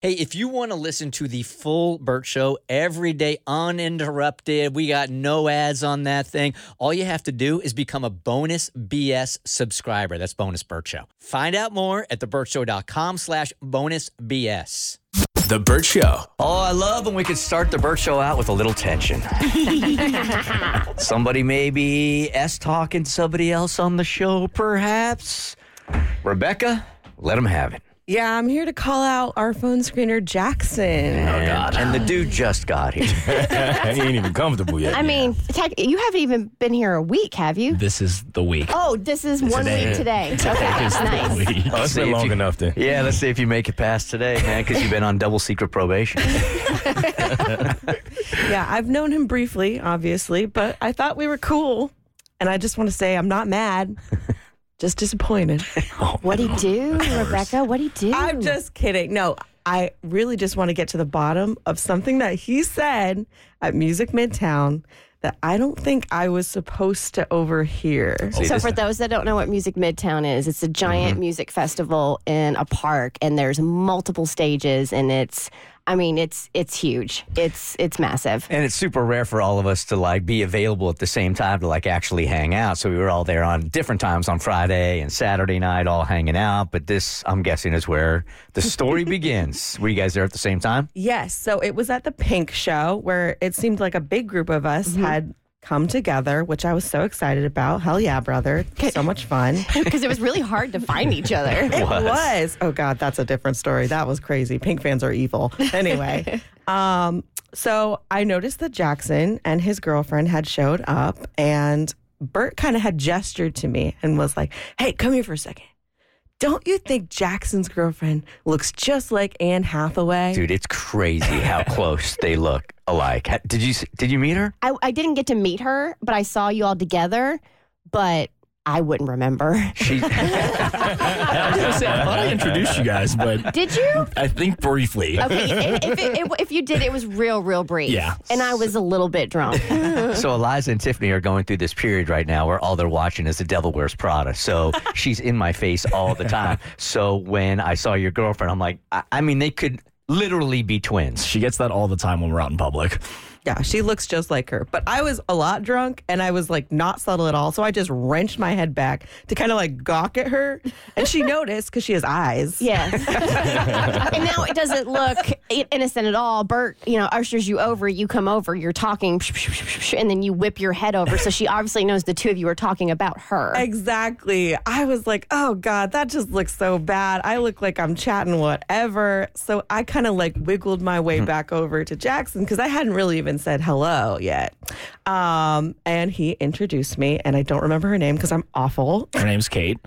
Hey, if you want to listen to the full Bert Show every day, uninterrupted, we got no ads on that thing. All you have to do is become a bonus BS subscriber. That's bonus Bert Show. Find out more at thebertshow.com slash bonus BS. The Bert Show. Oh, I love when we could start the Bert Show out with a little tension. somebody maybe S talking to somebody else on the show, perhaps. Rebecca, let them have it. Yeah, I'm here to call out our phone screener, Jackson. Oh, God. And the dude just got here. he ain't even comfortable yet. I mean, tech, you haven't even been here a week, have you? this is the week. Oh, this is one week today. Okay, It's the nice. week. Oh, it's see been long you- enough then. yeah, let's see if you make it past today, man, because you've been on double secret probation. Yeah, I've known him briefly, obviously, but I thought we were cool. And I just want to say I'm not mad, just disappointed. What'd he do, Rebecca? What'd he do? I'm just kidding. No, I really just want to get to the bottom of something that he said at Music Midtown that I don't think I was supposed to overhear. So, for those that don't know what Music Midtown is, it's a giant Mm-hmm. music festival in a park, and there's multiple stages, and it's, I mean, it's it's huge. It's it's massive. And it's super rare for all of us to like be available at the same time to like actually hang out. So we were all there on different times on Friday and Saturday night, all hanging out. But this, I'm guessing, is where the story begins. Were you guys there at the same time? Yes. So it was at the Pink Show where it seemed like a big group of us mm-hmm. had come together, which I was so excited about. Hell yeah, brother. So much fun. Because it was really hard to find each other. It was. Oh God, that's a different story. That was crazy. Pink fans are evil. Anyway, um, so I noticed that Jackson and his girlfriend had showed up, and Bert kind of had gestured to me and was like, "Hey, come here for a second. Don't you think Jackson's girlfriend looks just like Anne Hathaway?" Dude, it's crazy how close they look alike. Did you did you meet her? I, I didn't get to meet her, but I saw you all together. But I wouldn't remember. She, I was gonna say, I thought I introduced you guys, but Did you? I think briefly. Okay, if, if, it, if you did, it was real, real brief. Yeah. And I was a little bit drunk. so Eliza and Tiffany are going through this period right now where all they're watching is The Devil Wears Prada. So she's in my face all the time. So when I saw your girlfriend, I'm like, I, I mean, they could literally be twins. She gets that all the time when we're out in public. Yeah, she looks just like her. But I was a lot drunk and I was like not subtle at all. So I just wrenched my head back to kind of like gawk at her. And she noticed because she has eyes. Yes. and now it doesn't look innocent at all. Bert, you know, ushers you over. You come over. You're talking, and then you whip your head over. So she obviously knows the two of you are talking about her. Exactly. I was like, oh God, that just looks so bad. I look like I'm chatting whatever. So I kind of like wiggled my way mm-hmm. back over to Jackson because I hadn't really even said hello yet. Um, and he introduced me, and I don't remember her name because I'm awful. Her name's Kate.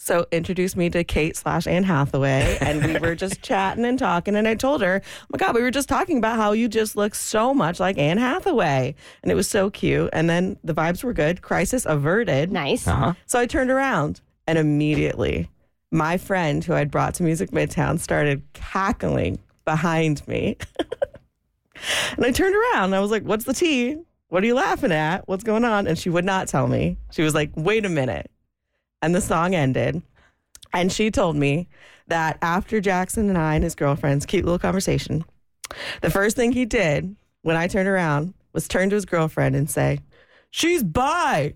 So introduced me to Kate slash Anne Hathaway, and we were just chatting and talking. And I told her, "Oh my God, we were just talking about how you just look so much like Anne Hathaway," and it was so cute. And then the vibes were good. Crisis averted. nice. So I turned around, and immediately, my friend who I'd brought to Music Midtown started cackling behind me. and I turned around, and I was like, "What's the tea? What are you laughing at? What's going on?" And she would not tell me. She was like, "Wait a minute." and the song ended. And she told me that after Jackson and I and his girlfriend's cute little conversation, the first thing he did when I turned around was turn to his girlfriend and say, She's bi.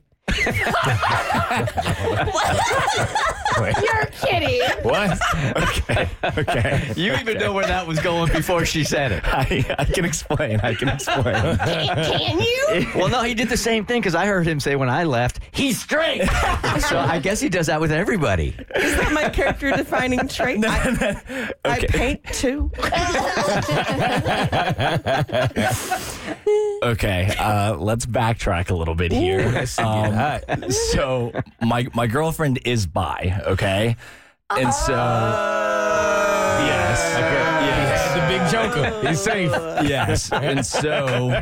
You're kidding. What? Okay. Okay. You even know where that was going before she said it. I, I can explain. I can explain. Can you? Well, no, he did the same thing because I heard him say when I left, he's straight. so I guess he does that with everybody. Is that my character defining trait? I, I paint too. Okay, uh, let's backtrack a little bit here. Um, so my my girlfriend is bi, okay, and so oh. Joker. He's safe. Yes. And so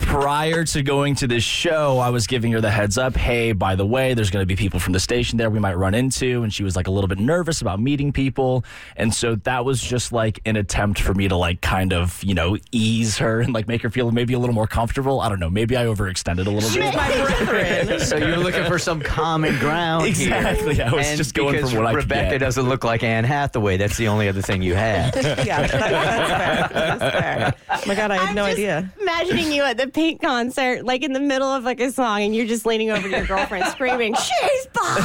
prior to going to this show, I was giving her the heads up hey, by the way, there's going to be people from the station there we might run into. And she was like a little bit nervous about meeting people. And so that was just like an attempt for me to like kind of, you know, ease her and like make her feel maybe a little more comfortable. I don't know. Maybe I overextended a little bit. My brethren. So you're looking for some common ground here. Exactly. I was And just going because for what I Rebecca doesn't look like Anne Hathaway. That's the only other thing you had. yeah, that, that's fair. That's fair. Oh my God, I had I'm no just idea. Imagining you at the Pink concert, like in the middle of like a song, and you're just leaning over to your girlfriend screaming, "She's back!"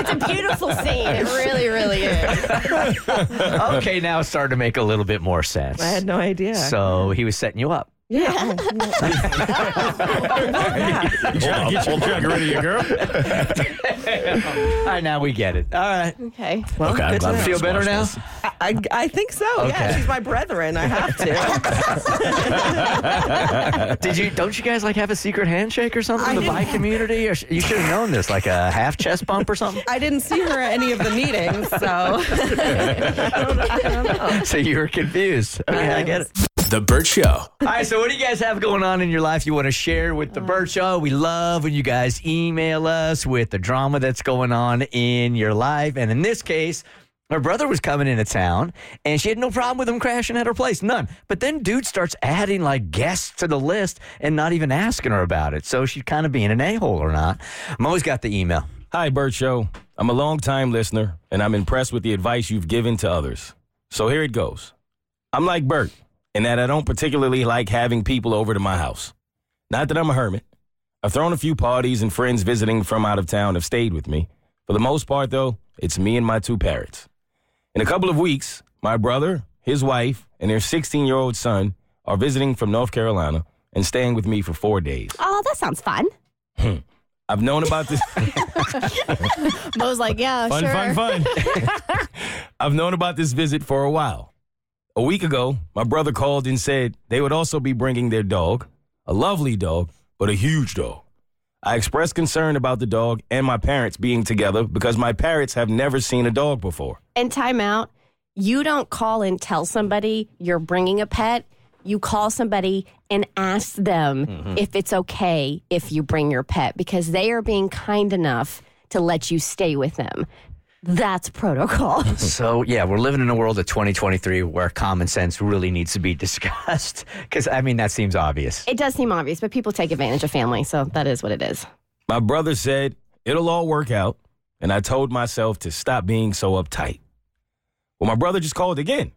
it's a beautiful scene. It really, really is. okay, now it's starting to make a little bit more sense. I had no idea. So he was setting you up. Yeah. Oh, you trying to ah, get, you trying to rid of your girl? All right, now we get it. All right. Okay. Well, Okay, I'm good to glad Feel better now? squashed. I, I think so. Yeah, she's my brethren. I have to. Did you? Don't you guys like have a secret handshake or something in the didn't- community? Or sh- you should have known this, like a half chest bump or something. I didn't see her at any of the meetings, so so you were confused. Okay, I get it. The Bert Show. All right, so what do you guys have going on in your life you want to share with the Bert Show? We love when you guys email us with the drama that's going on in your life. And in this case, her brother was coming into town and she had no problem with him crashing at her place. None. But then dude starts adding like guests to the list and not even asking her about it. So she's kind of being an a hole or not. Mo's got the email. Hi, Bert Show. I'm a long-time listener, and I'm impressed with the advice you've given to others. So here it goes. I'm like Bert in that I don't particularly like having people over to my house. Not that I'm a hermit. I've thrown a few parties, and friends visiting from out of town have stayed with me. For the most part, though, it's me and my two parrots. In a couple of weeks, my brother, his wife, and their 16 year old son are visiting from North Carolina and staying with me for four days. Oh, that sounds fun. Hmm. I've known about this. Mo's like, yeah, Fun, sure. fun, fun. I've known about this visit for a while. A week ago, my brother called and said they would also be bringing their dog, a lovely dog, but a huge dog. I expressed concern about the dog and my parents being together because my parents have never seen a dog before. And time out. You don't call and tell somebody you're bringing a pet. You call somebody and ask them Mm-hmm. if it's okay if you bring your pet because they are being kind enough to let you stay with them. That's protocol. So, yeah, we're living in a world of 2023 where common sense really needs to be discussed. Because, I mean, that seems obvious. it does seem obvious, but people take advantage of family, so that is what it is. My brother said it'll all work out, and I told myself to stop being so uptight. Well, my brother just called again,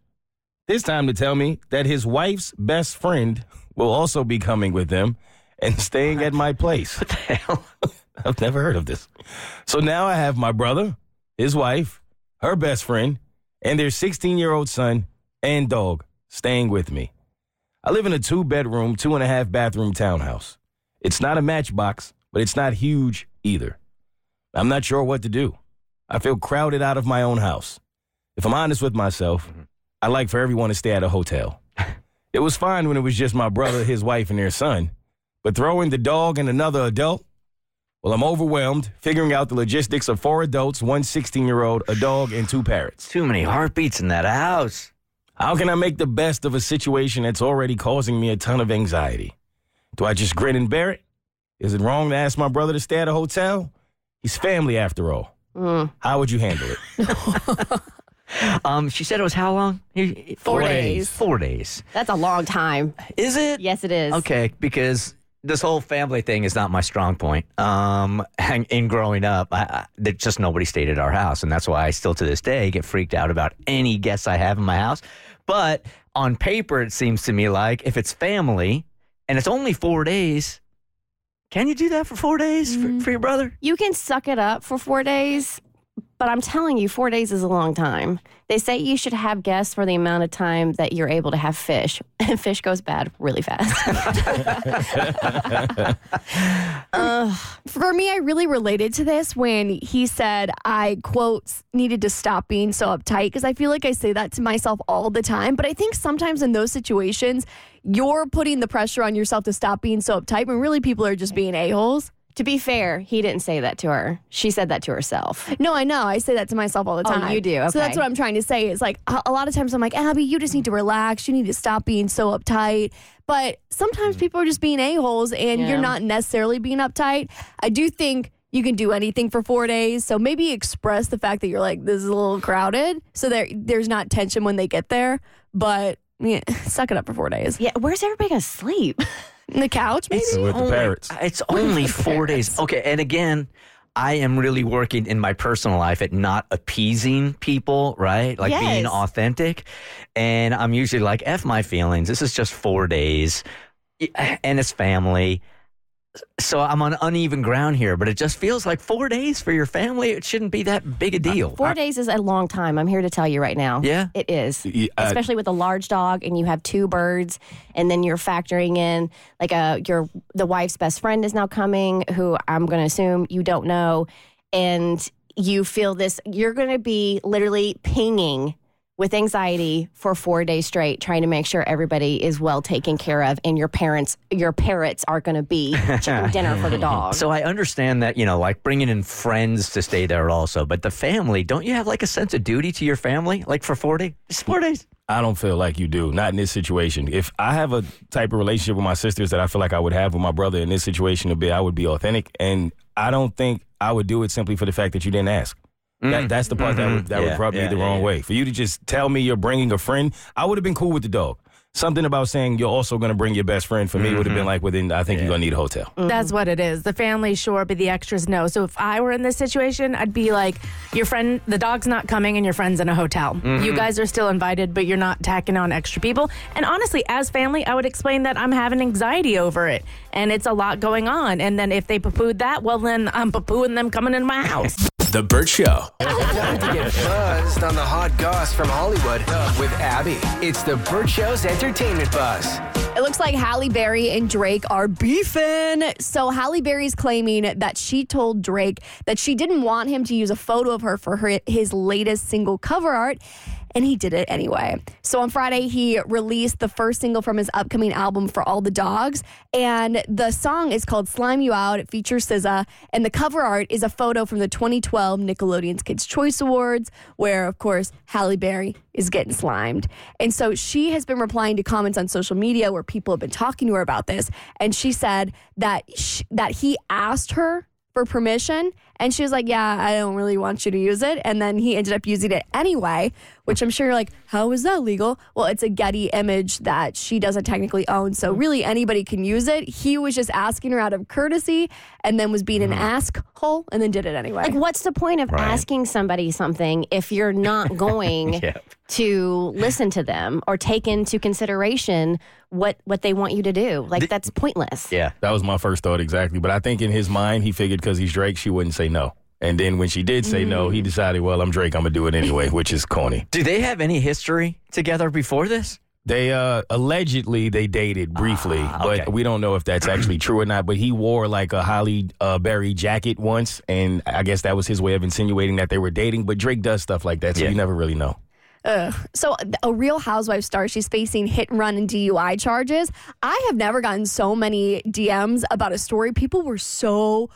this time to tell me that his wife's best friend will also be coming with them and staying at my place. What the hell? I've never heard of this. So now I have my brother, his wife, her best friend, and their 16 year old son and dog staying with me. I live in a two bedroom, two and a half bathroom townhouse. It's not a matchbox, but it's not huge either. I'm not sure what to do. I feel crowded out of my own house. If I'm honest with myself, mm-hmm. I like for everyone to stay at a hotel. It was fine when it was just my brother, his wife, and their son. But throwing the dog and another adult? Well, I'm overwhelmed figuring out the logistics of four adults, one 16 year old, a dog, and two parrots. Too many heartbeats in that house. How can I make the best of a situation that's already causing me a ton of anxiety? Do I just grin and bear it? Is it wrong to ask my brother to stay at a hotel? He's family after all. How would you handle it? Um, she said it was how long? He- Four days. Four days. That's a long time. Is it? Yes, it is. Okay, because this whole family thing is not my strong point. Um, and in growing up, I, I, just nobody stayed at our house, and that's why I still to this day get freaked out about any guests I have in my house. But on paper, it seems to me like if it's family and it's only four days, can you do that for four days for, for your brother? You can suck it up for four days, but I'm telling you, four days is a long time. They say you should have guests for the amount of time that you're able to have fish. And fish goes bad really fast. For me, I really related to this when he said I, quote, needed to stop being so uptight because I feel like I say that to myself all the time. But I think sometimes in those situations, you're putting the pressure on yourself to stop being so uptight when really people are just being a-holes. To be fair, he didn't say that to her. She said that to herself. No, I know. I say that to myself all the time. Oh, you do? So that's what I'm trying to say. Is like a, a lot of times I'm like, Abby, you just need to relax. You need to stop being so uptight. But sometimes mm. people are just being a holes, and Yeah. you're not necessarily being uptight. I do think you can do anything for four days. So maybe express the fact that you're like, this is a little crowded, so there there's not tension when they get there. But yeah, suck it up for four days. Yeah, where's everybody gonna sleep? On the couch, maybe. with the only, parrots. It's only four days. Okay, and again, I am really working in my personal life at not appeasing people, right? Like being authentic. And I'm usually like, F my feelings. This is just four days. And it's family. So I'm on uneven ground here, but it just feels like four days for your family. It shouldn't be that big a uh, deal. Four days is a long time. I'm here to tell you right now. Yeah? It is. Yeah, uh, I- Especially with a large dog and you have two birds and then you're factoring in like a your the wife's best friend is now coming who I'm going to assume you don't know and you feel this you're going to be literally pinging with anxiety for 4 days straight trying to make sure everybody is well taken care of and your parents your parrots are going to be chicken dinner for the dog. So I understand that, you know, like bringing in friends to stay there also, but the family, don't you have like a sense of duty to your family? Like for 40? It's four days. I don't feel like you do. Not in this situation. If I have a type of relationship with my sisters that I feel like I would have with my brother in this situation, to be I would be authentic, and I don't think I would do it simply for the fact that you didn't ask. That, mm. that's the part that would that mm-hmm. Yeah, would rub yeah, me the yeah, wrong yeah. way. For you to just tell me you're bringing a friend, I would have been cool with the dog. Something about saying you're also going to bring your best friend for me would have been mm-hmm. like, well, then I think you're going to need a hotel. Mm-hmm. That's what it is. The family sure, but the extras no. So if I were in this situation, I'd be like, your friend, the dog's not coming and your friend's in a hotel. You guys are still invited, but you're not tacking on extra people. And honestly, as family, I would explain that I'm having anxiety over it and it's a lot going on. And then if they poo pooed that, well, then I'm poo pooing them coming in my house. The Bert Show. Time to get buzzed on the hot goss from Hollywood with Abby. It's the Bert Show's entertainment buzz. It looks like Halle Berry and Drake are beefing. So Halle Berry's claiming that she told Drake that she didn't want him to use a photo of her for her, his latest single cover art. And he did it anyway. So on Friday, he released the first single from his upcoming album for all the dogs. And the song is called Slime You Out. It features SZA. And the cover art is a photo from the 2012 Nickelodeon's Kids' Choice Awards, where, of course, Halle Berry is getting slimed. And so she has been replying to comments on social media where people have been talking to her about this. And she said that sh- that he asked her for permission. And she was like, Yeah, I don't really want you to use it. And then he ended up using it anyway, which I'm sure you're like, How is that legal? Well, it's a Getty image that she doesn't technically own. So mm-hmm. really anybody can use it. He was just asking her out of courtesy and then was being an mm-hmm. ask hole and then did it anyway. Like, what's the point of asking somebody something if you're not going to listen to them or take into consideration what what they want you to do? Like, that's pointless. Yeah. That was my first thought exactly. But I think in his mind, he figured because he's Drake, she wouldn't say no. And then when she did say no, he decided, well, I'm Drake, I'm gonna do it anyway, which is corny. Do they have any history together before this? They uh allegedly they dated briefly, okay. but we don't know if that's actually true or not. But he wore like a Halle uh, Berry jacket once, and I guess that was his way of insinuating that they were dating. But Drake does stuff like that, so Yeah. you never really know. So, a real housewife star, she's facing hit and run and DUI charges. I have never gotten so many DMs about a story. People were so w-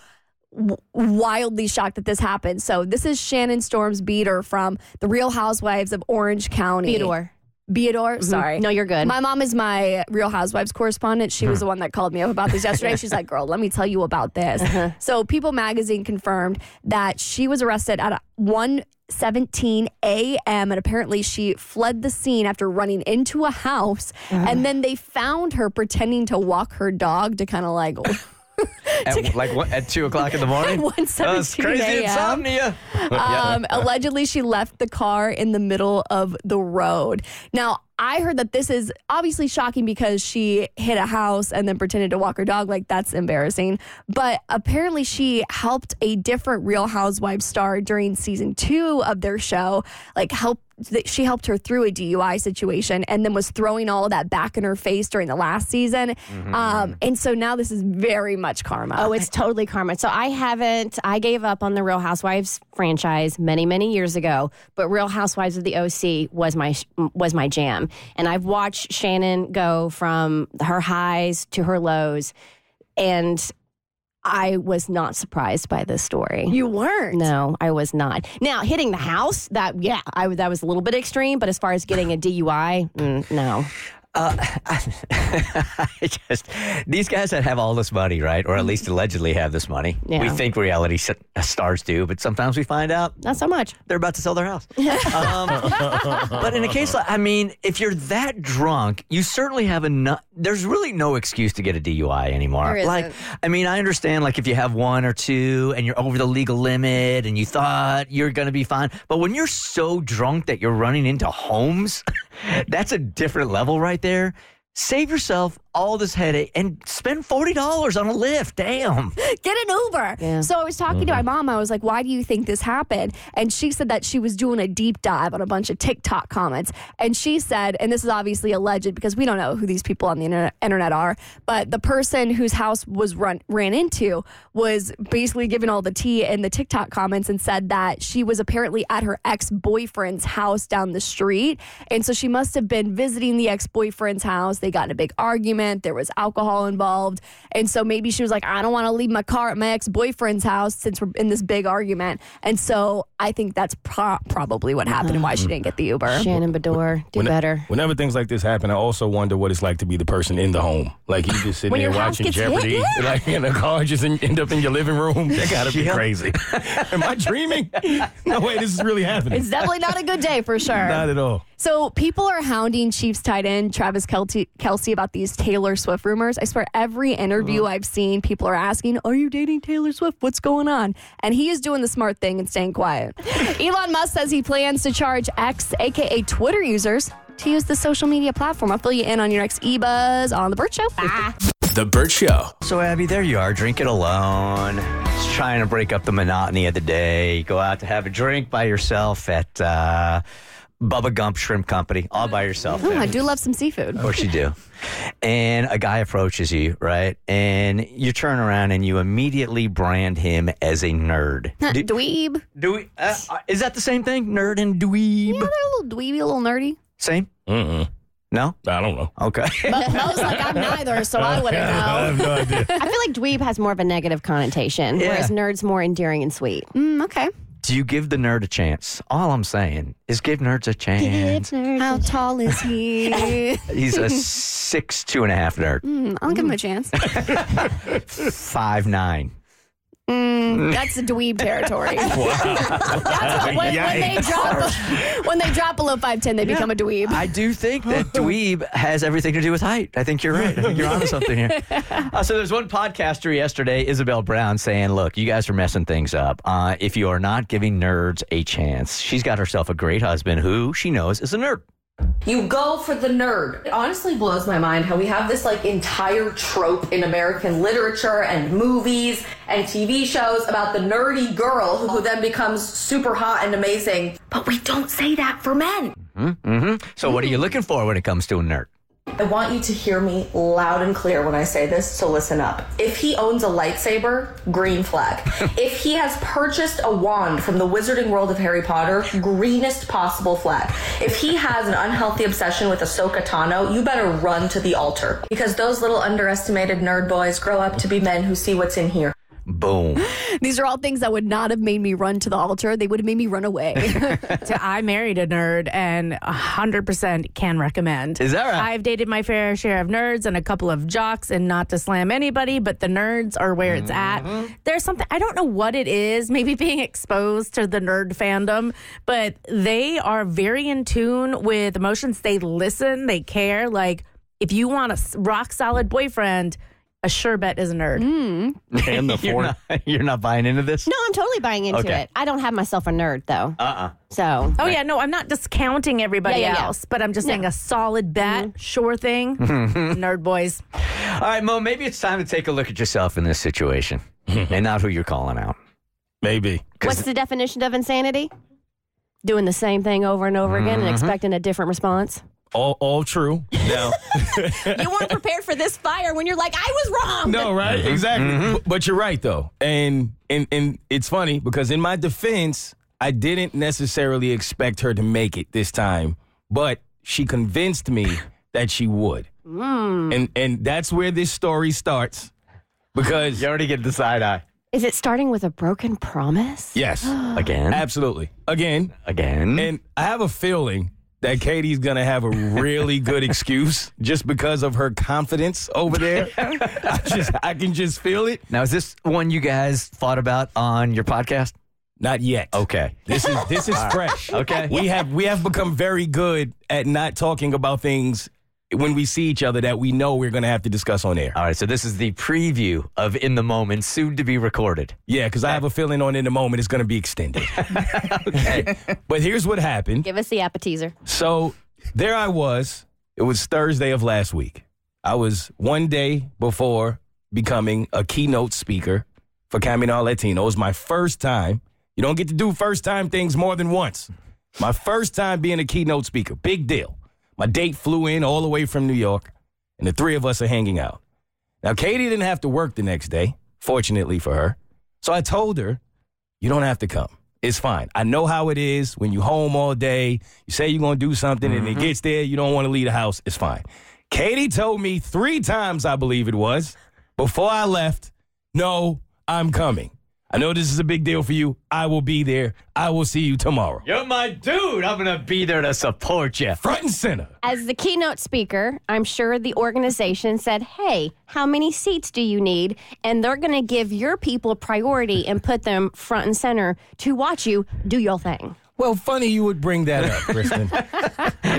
wildly shocked that this happened. So, this is Shannon Storms Beador from The Real Housewives of Orange County. Theodore. Beador, mm-hmm. sorry. No, you're good. My mom is my Real Housewives correspondent. She was the one that called me up about this yesterday. She's like, "Girl, let me tell you about this." Uh-huh. So, People Magazine confirmed that she was arrested at 1:17 a.m. and apparently she fled the scene after running into a house. And then they found her pretending to walk her dog to kind of like. At, like what, at two o'clock in the morning? 1:17 That's crazy a.m.. insomnia. um, allegedly, she left the car in the middle of the road. Now, I heard that this is obviously shocking because she hit a house and then pretended to walk her dog. Like, that's embarrassing. But apparently, she helped a different Real Housewives star during season two of their show, like, help. She helped her through a DUI situation and then was throwing all of that back in her face during the last season. Um, and so now this is very much karma. Oh, it's totally karma. So I haven't. I gave up on the Real Housewives franchise many, many years ago. But Real Housewives of the OC was my was my jam, and I've watched Shannon go from her highs to her lows, and I was not surprised by this story. You weren't. No, I was not. Now, hitting the house, that yeah, I that was a little bit extreme, but as far as getting a DUI, mm, no. Uh, I just these guys that have all this money, right, or at least allegedly have this money. We think reality stars do, but sometimes we find out Not so much. they're about to sell their house. um, but in a case like, I mean, if you're that drunk, you certainly have enough. There's really no excuse to get a DUI anymore. Like. I mean, I understand, like, if you have one or two and you're over the legal limit and you thought you're going to be fine. But when you're so drunk that you're running into homes, that's a different level right there. Save yourself all this headache and spend $40 on a Lyft. Damn. Get an Uber. Yeah. So I was talking to my mm-hmm. mom. I was like, why do you think this happened? And she said that she was doing a deep dive on a bunch of TikTok comments. And she said, and this is obviously alleged because we don't know who these people on the internet, internet are, but the person whose house was run ran into was basically giving all the tea in the TikTok comments and said that she was apparently at her ex boyfriend's house down the street. And so she must have been visiting the ex boyfriend's house. They got in a big argument. There was alcohol involved. And so maybe she was like, I don't want to leave my car at my ex boyfriend's house since we're in this big argument. And so I think that's pro- probably what happened and why she didn't get the Uber. Shannon Beador, do When- better. Whenever things like this happen, I also wonder what it's like to be the person in the home. Like you just sitting there watching gets hit, Jeopardy, yeah. like in a car, just in, end up in your living room. That gotta be Yeah. crazy. Am I dreaming? No way, this is really happening. It's definitely not a good day for sure. Not at all. So people are hounding Chiefs tight end Travis Kelce, Kelsey about these Taylor Swift rumors. I swear every interview I've seen, people are asking, "Are you dating Taylor Swift? What's going on?" And he is doing the smart thing and staying quiet. Elon Musk says he plans to charge X, aka Twitter users, to use the social media platform. I'll fill you in on your next eBuzz on the Bert Show. Bye. The Bert Show. So, Abby, there you are, drinking alone, just trying to break up the monotony of the day. Go out to have a drink by yourself at uh, Bubba Gump Shrimp Company, all by yourself. Oh, I do love some seafood. Of course you do. And a guy approaches you, right? And you turn around and you immediately brand him as a nerd. Do, Dweeb. do we, uh, uh, is that the same thing? Nerd and dweeb? Yeah, they're a little dweeby, a little nerdy. Same? Mm-mm. No? I don't know. Okay. But Mo's like, I'm neither, so I wouldn't I know. have no idea. I feel like dweeb has more of a negative connotation, Yeah. whereas nerd's more endearing and sweet. Mm, okay. Do you give the nerd a chance? All I'm saying is give nerds a chance. How tall is he? He's a six, two and a half nerd. Mm, I'll give him a chance. Five nine. Mm, that's the dweeb territory. That's what, when, when they drop when they drop below five ten, they become a dweeb. I do think that dweeb has everything to do with height. I think you're right. I think you're onto something here. Uh, so there's one podcaster yesterday, Isabel Brown, saying, "Look, you guys are messing things up. Uh, if you are not giving nerds a chance, she's got herself a great husband who she knows is a nerd." You go for the nerd. It honestly blows my mind how we have this like entire trope in American literature and movies and TV shows about the nerdy girl who, then becomes super hot and amazing. But we don't say that for men. Mm-hmm. So what are you looking for when it comes to a nerd? I want you to hear me loud and clear when I say this, so listen up. If he owns a lightsaber, green flag. if he has purchased a wand from the wizarding world of Harry Potter, greenest possible flag. If he has an unhealthy obsession with Ahsoka Tano, you better run to the altar. Because those little underestimated nerd boys grow up to be men who see what's in here. Boom. These are all things that would not have made me run to the altar. They would have made me run away. So I married a nerd and 100% can recommend. Is that right? I've dated my fair share of nerds and a couple of jocks, and not to slam anybody, but the nerds are where it's at. Mm-hmm. There's something, I don't know what it is, maybe being exposed to the nerd fandom, but they are very in tune with emotions. They listen, they care. Like, if you want a rock solid boyfriend, a sure bet is a nerd. Mm. And the you're, not, you're not buying into this? No, I'm totally buying into Okay. it. I don't have myself a nerd though. Uh-uh. So Oh yeah, no, I'm not discounting everybody Yeah, yeah, yeah. else, but I'm just saying a solid bet, mm-hmm. sure thing. Mm-hmm. Nerd boys. All right, Mo, maybe it's time to take a look at yourself in this situation mm-hmm. and not who you're calling out. Maybe. what's the definition of insanity? Doing the same thing over and over again and expecting a different response. All, all true. Now, you weren't prepared for this fire when you're like, I was wrong. no, right? Mm-hmm. Exactly. Mm-hmm. But, but you're right though, and and and it's funny because in my defense, I didn't necessarily expect her to make it this time, but she convinced me that she would, mm. and and that's where this story starts. because You already get the side eye. Is it starting with a broken promise? yes, Again. absolutely. Again, Again. and I have a feeling that Katie's gonna have a really good excuse just because of her confidence over there. I just I can just feel it. now, is this one you guys thought about on your podcast? Not yet. Okay. This is this is fresh. Okay. We have we have become very good at not talking about things when we see each other that we know we're gonna have to discuss on air. All right. So this is the preview of In the Moment, soon to be recorded. Yeah, because I have a feeling on in the moment it's gonna be extended. Okay. but here's what happened. Give us the appetizer. So there I was. It was Thursday of last week. I was one day before becoming a keynote speaker for Camino Latino. It was my first time. You don't get to do first time things more than once. My first time being a keynote speaker. Big deal. My date flew in all the way from New York, and the three of us are hanging out. Now, Katie didn't have to work the next day, fortunately for her. So I told her, you don't have to come. It's fine. I know how it is when you home all day. You say you're going to do something and it mm-hmm. gets there, you don't want to leave the house. It's fine. Katie told me three times, I believe it was, before I left, no, I'm coming. I know this is a big deal for you. I will be there. I will see you tomorrow. You're my dude. I'm going to be there to support you. Front and center. As the keynote speaker, I'm sure the organization said, Hey, how many seats do you need? And they're going to give your people priority and put them front and center to watch you do your thing. Well, funny you would bring that up, Kristen.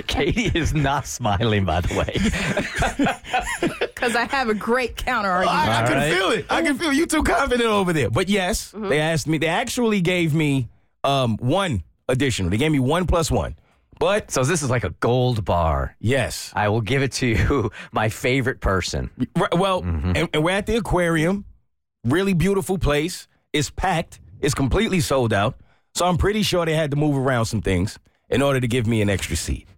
Katie is not smiling, by the way. Because I have a great counter argument. I, I can right. feel it. I can feel you too confident over there. But yes, they asked me. They actually gave me um, one additional. They gave me one plus one. But So this is like a gold bar. yes, I will give it to you, my favorite person. Right, well, and, and we're at the aquarium. Really beautiful place. It's packed. It's completely sold out. So I'm pretty sure they had to move around some things in order to give me an extra seat.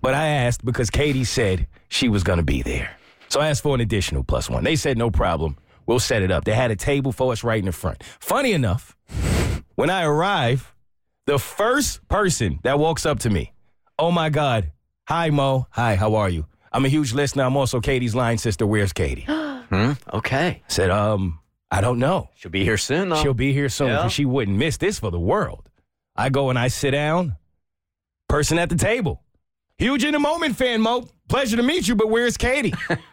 But I asked because Katie said she was going to be there. So I asked for an additional plus one. They said no problem. We'll set it up. They had a table for us right in the front. Funny enough, when I arrive, the first person that walks up to me, oh my God, hi Mo, hi, how are you? I'm a huge listener. I'm also Katie's line sister. Where's Katie? Hmm? Okay. Said, um, I don't know. She'll be here soon, though. She'll be here soon Yeah. because she wouldn't miss this for the world. I go and I sit down. Person at the table. Huge in the moment fan, Mo. Pleasure to meet you, but where's Katie?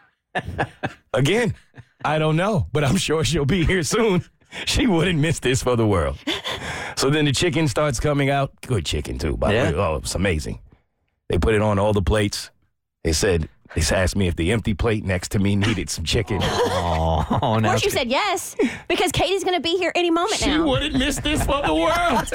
Again, I don't know, but I'm sure she'll be here soon. She wouldn't miss this for the world. So then the chicken starts coming out. Good chicken, too, by Yeah. the way. Oh, it's amazing. They put it on all the plates. They said, they asked me if the empty plate next to me needed some chicken. Oh, Of now course, you said yes because Katie's going to be here any moment She now. wouldn't miss this for the world.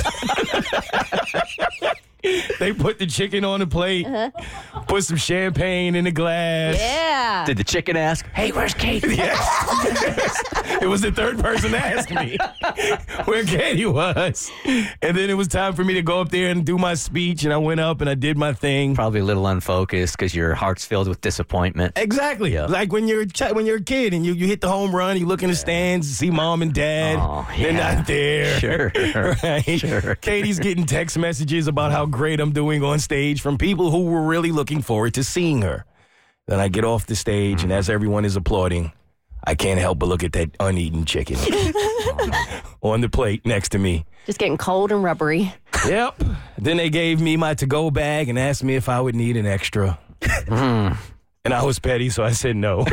they put the chicken on the plate, uh-huh. put some champagne in the glass. Yeah. Did the chicken ask, hey, where's Katie? Yes. it was the third person to ask me where Katie was. And then it was time for me to go up there and do my speech. And I went up and I did my thing. Probably a little unfocused because your heart's filled with disappointment. Exactly. Yeah. Like when you're a chi- when you're a kid and you, you hit the home run, you look in the stands, see mom and dad. Oh, They're not there. Sure. right? Sure. Katie's getting text messages about how great I'm doing on stage from people who were really looking forward to seeing her. Then I get off the stage, and as everyone is applauding, I can't help but look at that uneaten chicken on the plate next to me. Just getting cold and rubbery. Yep. Then they gave me my to go bag and asked me if I would need an extra. Mm-hmm. And I was petty, so I said no.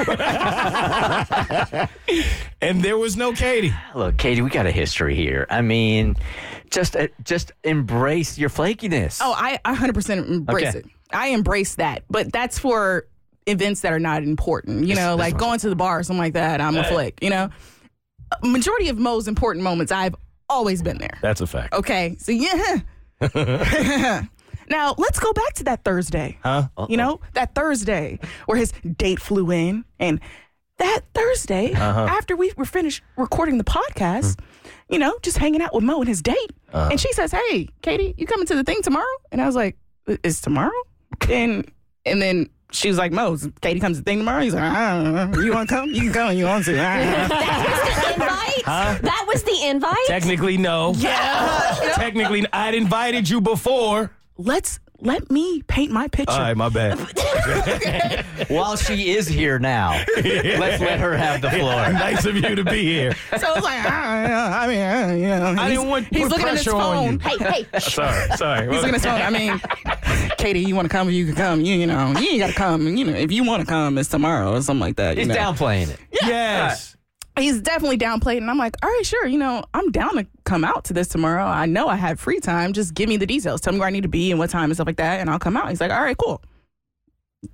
and there was no Katie. Look, Katie, we got a history here. I mean, just uh, just embrace your flakiness. Oh, I, I 100% embrace Okay. it. I embrace that. But that's for events that are not important. You know, like going to the bar or something like that. I'm a flick, you know? Majority of Mo's important moments, I've always been there. That's a fact. Okay. So, yeah. now, let's go back to that Thursday. Huh? You know, that Thursday where his date flew in. And that Thursday, Uh-huh. after we were finished recording the podcast, you know, just hanging out with Mo and his date. Uh-huh. And she says, Hey, Katie, you coming to the thing tomorrow? And I was like, Is tomorrow? And and then she was like, Mo, Katie comes to the thing tomorrow? He's like, I don't know. You want to come? You can come. You want to? I. That was the invite. That was the invite. Technically, no. yeah. Technically, I'd invited you before. let's let me paint my picture. All right, my bad. While she is here now, let's let her have the floor. nice of you to be here. So I was like, ah, I mean, you know, I didn't want to he's put looking at his pressure on phone. Hey, hey. Sorry, sorry. He's looking at his phone. I mean, Katie, you want to come? You can come. You, you know, you ain't got to come. You know, if you want to come, it's tomorrow or something like that. He's you know? downplaying it. yes. He's definitely downplayed. And i'm like all right sure you know i'm down to come out to this tomorrow. I know i have free time. Just give me the details. Tell me where i need to be and what time and stuff like that and i'll come out. He's like all right cool.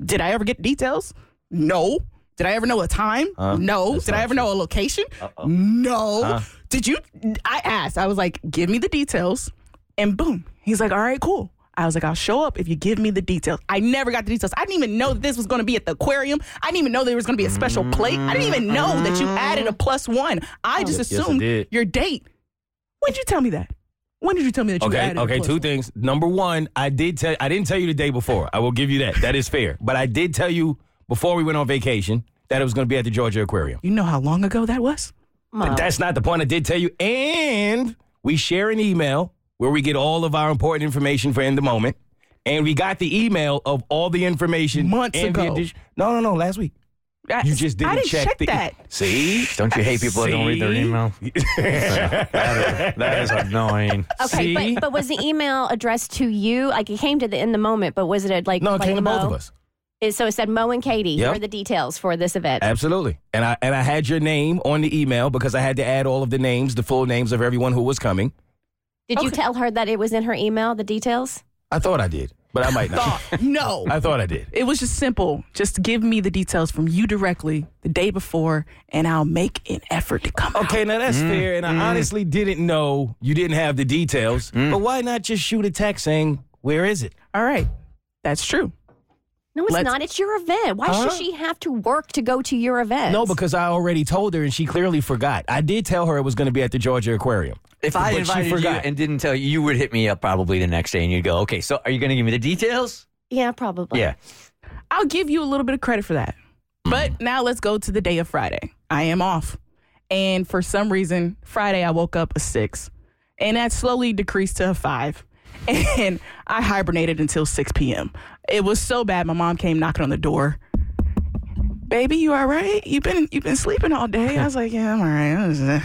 Did i ever get details? No. Did i ever know a time? No. Did i ever know a location? No. Did you i asked i was like give me the details and boom he's like all right cool I was like, I'll show up if you give me the details. I never got the details. I didn't even know that this was going to be at the aquarium. I didn't even know there was going to be a special plate. I didn't even know that you added a plus one. I oh, just Yes, assumed did. your date. When did you tell me that? When did you tell me that you Okay, added a okay, plus two one? things. Number one, I did tell I didn't tell you the day before. I will give you that. That is fair. But I did tell you before we went on vacation that it was going to be at the Georgia Aquarium. You know how long ago that was? But that's not the point. I did tell you. And we share an email where we get all of our important information for in the moment. And we got the email of all the information Months and the ago. addition- no, no, no. Last week. I- You just didn't I didn't check, check the that. See? Don't you hate people that don't read their email? that is See? annoying. Okay, but, but was the email addressed to you? Like it came to the in the moment, but was it like No, it like came to both Mo? of us. It- So it said Mo and Katie. Here are the details for this event. Absolutely. And I and I had your name on the email because I had to add all of the names, the full names of everyone who was coming. Did you tell her that it was in her email, the details? I thought I did, but I might not. no. I thought I did. It was just simple. Just give me the details from you directly the day before, and I'll make an effort to come Okay, out. now that's mm. fair. And I mm. honestly didn't know you didn't have the details. Mm. But why not just shoot a text saying, where is it? All right. That's true. No, it's Let's- not. It's your event. Why Huh? should she have to work to go to your event? No, because I already told her and she clearly forgot. I did tell her it was going to be at the Georgia Aquarium. If I But she invited you forgot. and didn't tell you, you would hit me up probably the next day and you'd go, okay, so are you going to give me the details? yeah, probably. Yeah. I'll give you a little bit of credit for that. Mm-hmm. But now let's go to the day of Friday. I am off. And for some reason, Friday I woke up a six. And that slowly decreased to a five. And I hibernated until 6 p.m. It was so bad. My mom came knocking on the door. Baby, you all right? You've been you've been sleeping all day. I was like, yeah, I'm all right.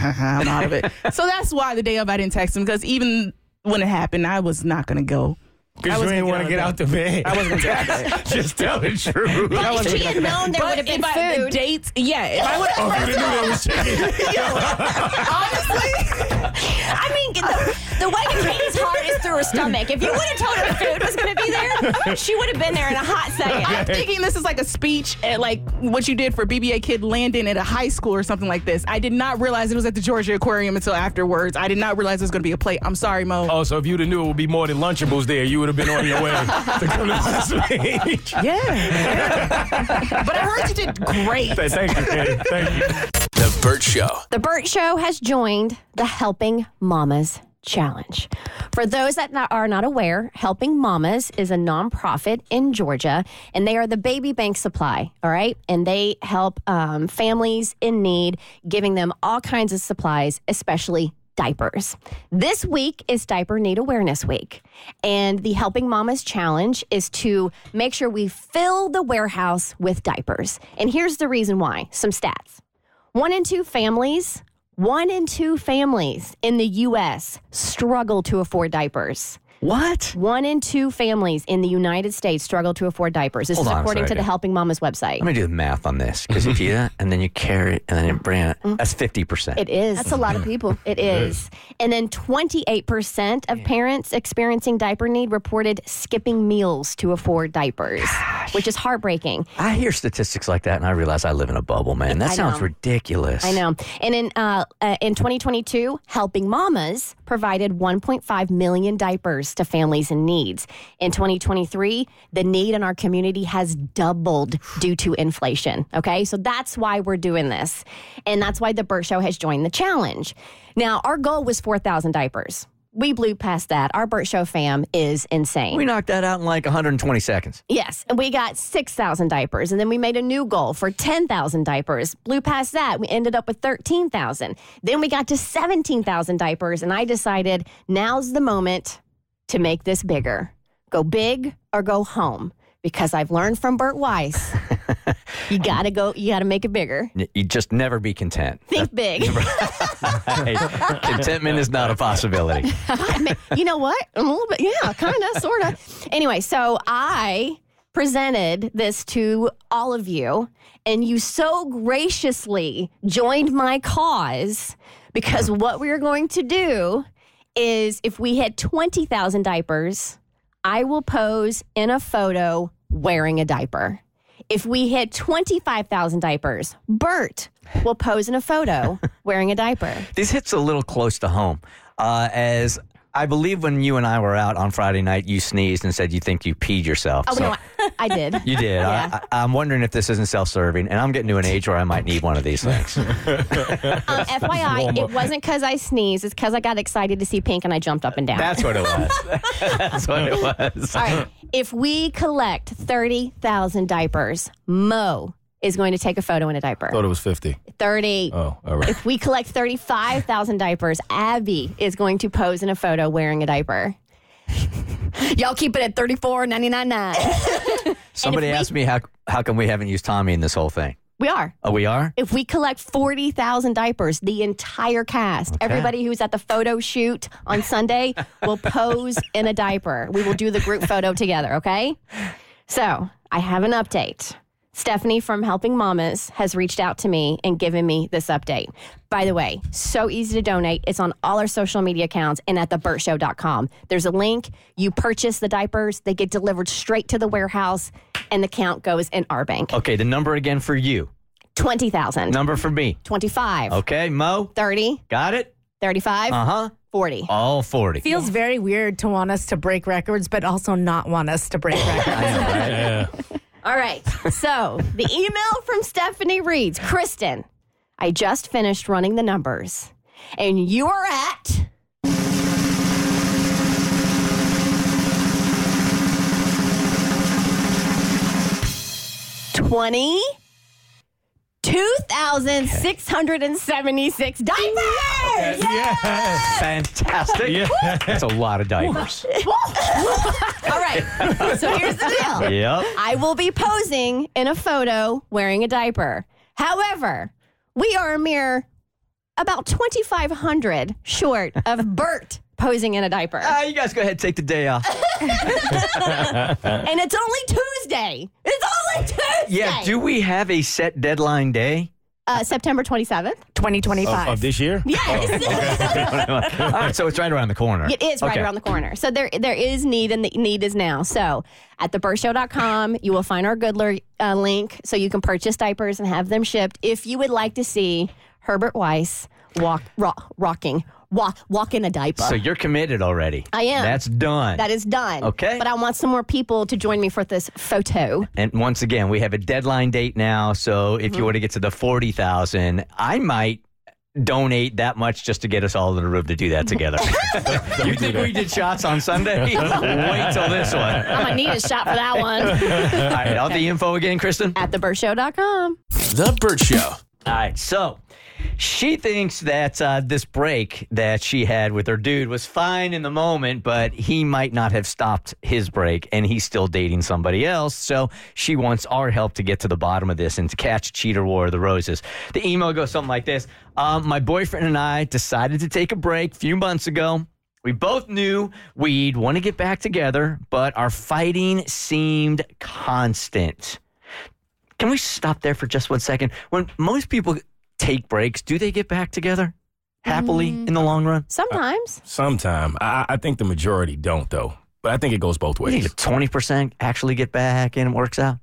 I'm out of it. So that's why the day of I didn't text him because even when it happened, I was not gonna go. I Because you was didn't gonna want to get get out out the bed. I wasn't gonna get out of bed. just tell the truth. But if she had known there would have been if I, the food. dates, yeah. If I would Oh, have you knew there was chicken. I mean, get the, the way to Katie's heart is through her stomach. If you would have told her food was going to be there, she would have been there in a hot second. I'm thinking this is like a speech at like what you did for BBA Kid Landon at a high school or something like this. I did not realize it was at the Georgia Aquarium until afterwards. I did not realize it was going to be a plate. I'm sorry, Mo. Oh, so if you'd have knew it would be more than Lunchables there, you would have been on your way to come to my speech. Yeah. but I heard you did great. Thank you, Katie. Thank you. The Bert Show. The Bert Show has joined the Helping Mamas Challenge. For those that are not aware, Helping Mamas is a nonprofit in Georgia, and they are the baby bank supply. All right, and they help um, families in need, giving them all kinds of supplies, especially diapers. This week is Diaper Need Awareness Week, and the Helping Mamas Challenge is to make sure we fill the warehouse with diapers. And here's the reason why: some stats. One in two families, one in two families in the U.S. struggle to afford diapers. What? One in two families in the United States struggle to afford diapers. This Hold is on a according to the. Helping Mamas website. Let me do the math on this because if you and then you carry it and then you bring it, mm. that's 50%. It is. That's a lot of people. It is. And then 28% of parents experiencing diaper need reported skipping meals to afford diapers, which is heartbreaking. I hear statistics like that and I realize I live in a bubble, man. That I sounds know. ridiculous. I know. And in uh, uh, in 2022, Helping Mamas provided 1.5 million diapers to families in needs. In 2023, the need in our community has doubled due to inflation. Okay, so that's why we're doing this, and that's why the Bert Show has joined the challenge. Now, our goal was 4,000 diapers. We blew past that. Our Bert Show fam is insane. We knocked that out in like 120 seconds. Yes, and we got 6,000 diapers, and then we made a new goal for 10,000 diapers. Blew past that, we ended up with 13,000. Then we got to 17,000 diapers, and I decided now's the moment to make this bigger. go big or go home. Because I've learned from Bert Weiss, you gotta go, you gotta make it bigger. You just never be content. Think big. Hey, contentment is not a possibility. You know what? A little bit, yeah, kind of, sort of. Anyway, so I presented this to all of you, and you so graciously joined my cause because hmm. what we are going to do is if we had 20,000 diapers, I will pose in a photo wearing a diaper. If we hit 25,000 diapers, Bert will pose in a photo wearing a diaper. This hits a little close to home, uh, as I believe when you and I were out on Friday night, you sneezed and said you think you peed yourself. Oh, So- no, I, I did. You did. Yeah. I, I, I'm wondering if this isn't self-serving, and I'm getting to an age where I might need one of these things. Um, FYI, it wasn't because I sneezed. It's because I got excited to see pink and I jumped up and down. That's what it was. That's what it was. All right. If we collect 30,000 diapers, Mo is going to take a photo in a diaper. Thought it was 50. 30. Oh, all right. If we collect 35,000 diapers, Abby is going to pose in a photo wearing a diaper. Y'all keep it at 34.99. Somebody we- asked me how how come we haven't used Tommy in this whole thing. We are. Oh, we are. If we collect 40,000 diapers, the entire cast, everybody who's at the photo shoot on Sunday will pose in a diaper. We will do the group photo together, okay? So I have an update. Stephanie from Helping Mamas has reached out to me and given me this update. By the way, so easy to donate. It's on all our social media accounts and at thebertshow.com. There's a link. You purchase the diapers, they get delivered straight to the warehouse, and the count goes in our bank. Okay, the number again for you. 20,000, Number for me. 25, Okay, Mo. 30, Got it? 35, Uh huh. 40. All 40. Feels very weird to want us to break records, but also not want us to break records. Yeah. All right. So the email from Stephanie reads Kristen, I just finished running the numbers, and you are at. Twenty two thousand six hundred and seventy six diapers. Yes! Fantastic. Yeah. That's a lot of diapers. All right. So here's the deal. yep. I will be posing in a photo wearing a diaper. However, we are a mere about 2,500 short of Bert posing in a diaper. Ah, you guys go ahead, take the day off. and it's only Tuesday. It's only Tuesday. Yeah. Do we have a set deadline day? uh, September 27th. 2025. Of, of this year? Yes. All right, so it's right around the corner. It is right Okay. around the corner. So there there is need and the need is now. So at thebertshow.com, you will find our Goodler uh, link so you can purchase diapers and have them shipped if you would like to see Herbert Weiss walk ro- rocking walk walk in a diaper. So you're committed already. I am. That's done. that is done. Okay. But I want some more people to join me for this photo. and once again, we have a deadline date now. So if Mm-hmm. you want to get to the 40,000, I might donate that much just to get us all in the room to do that together. you think we did shots on Sunday? Wait till this one. I'm gonna need a shot for that one. All right, all the info again, Kristen. At thebertshow.com. The Bert Show. All right, so she thinks that uh, this break that she had with her dude was fine in the moment, but he might not have stopped his break and he's still dating somebody else. So she wants our help to get to the bottom of this and to catch Cheater War of the Roses. The email goes something like this um, My boyfriend and I decided to take a break a few months ago. We both knew we'd want to get back together, but our fighting seemed constant. Can we stop there for just one second? When most people take breaks, do they get back together happily mm. in the long run? Sometimes. Uh, sometime. I, I think the majority don't, though. But I think it goes both ways. twenty percent actually get back and it works out?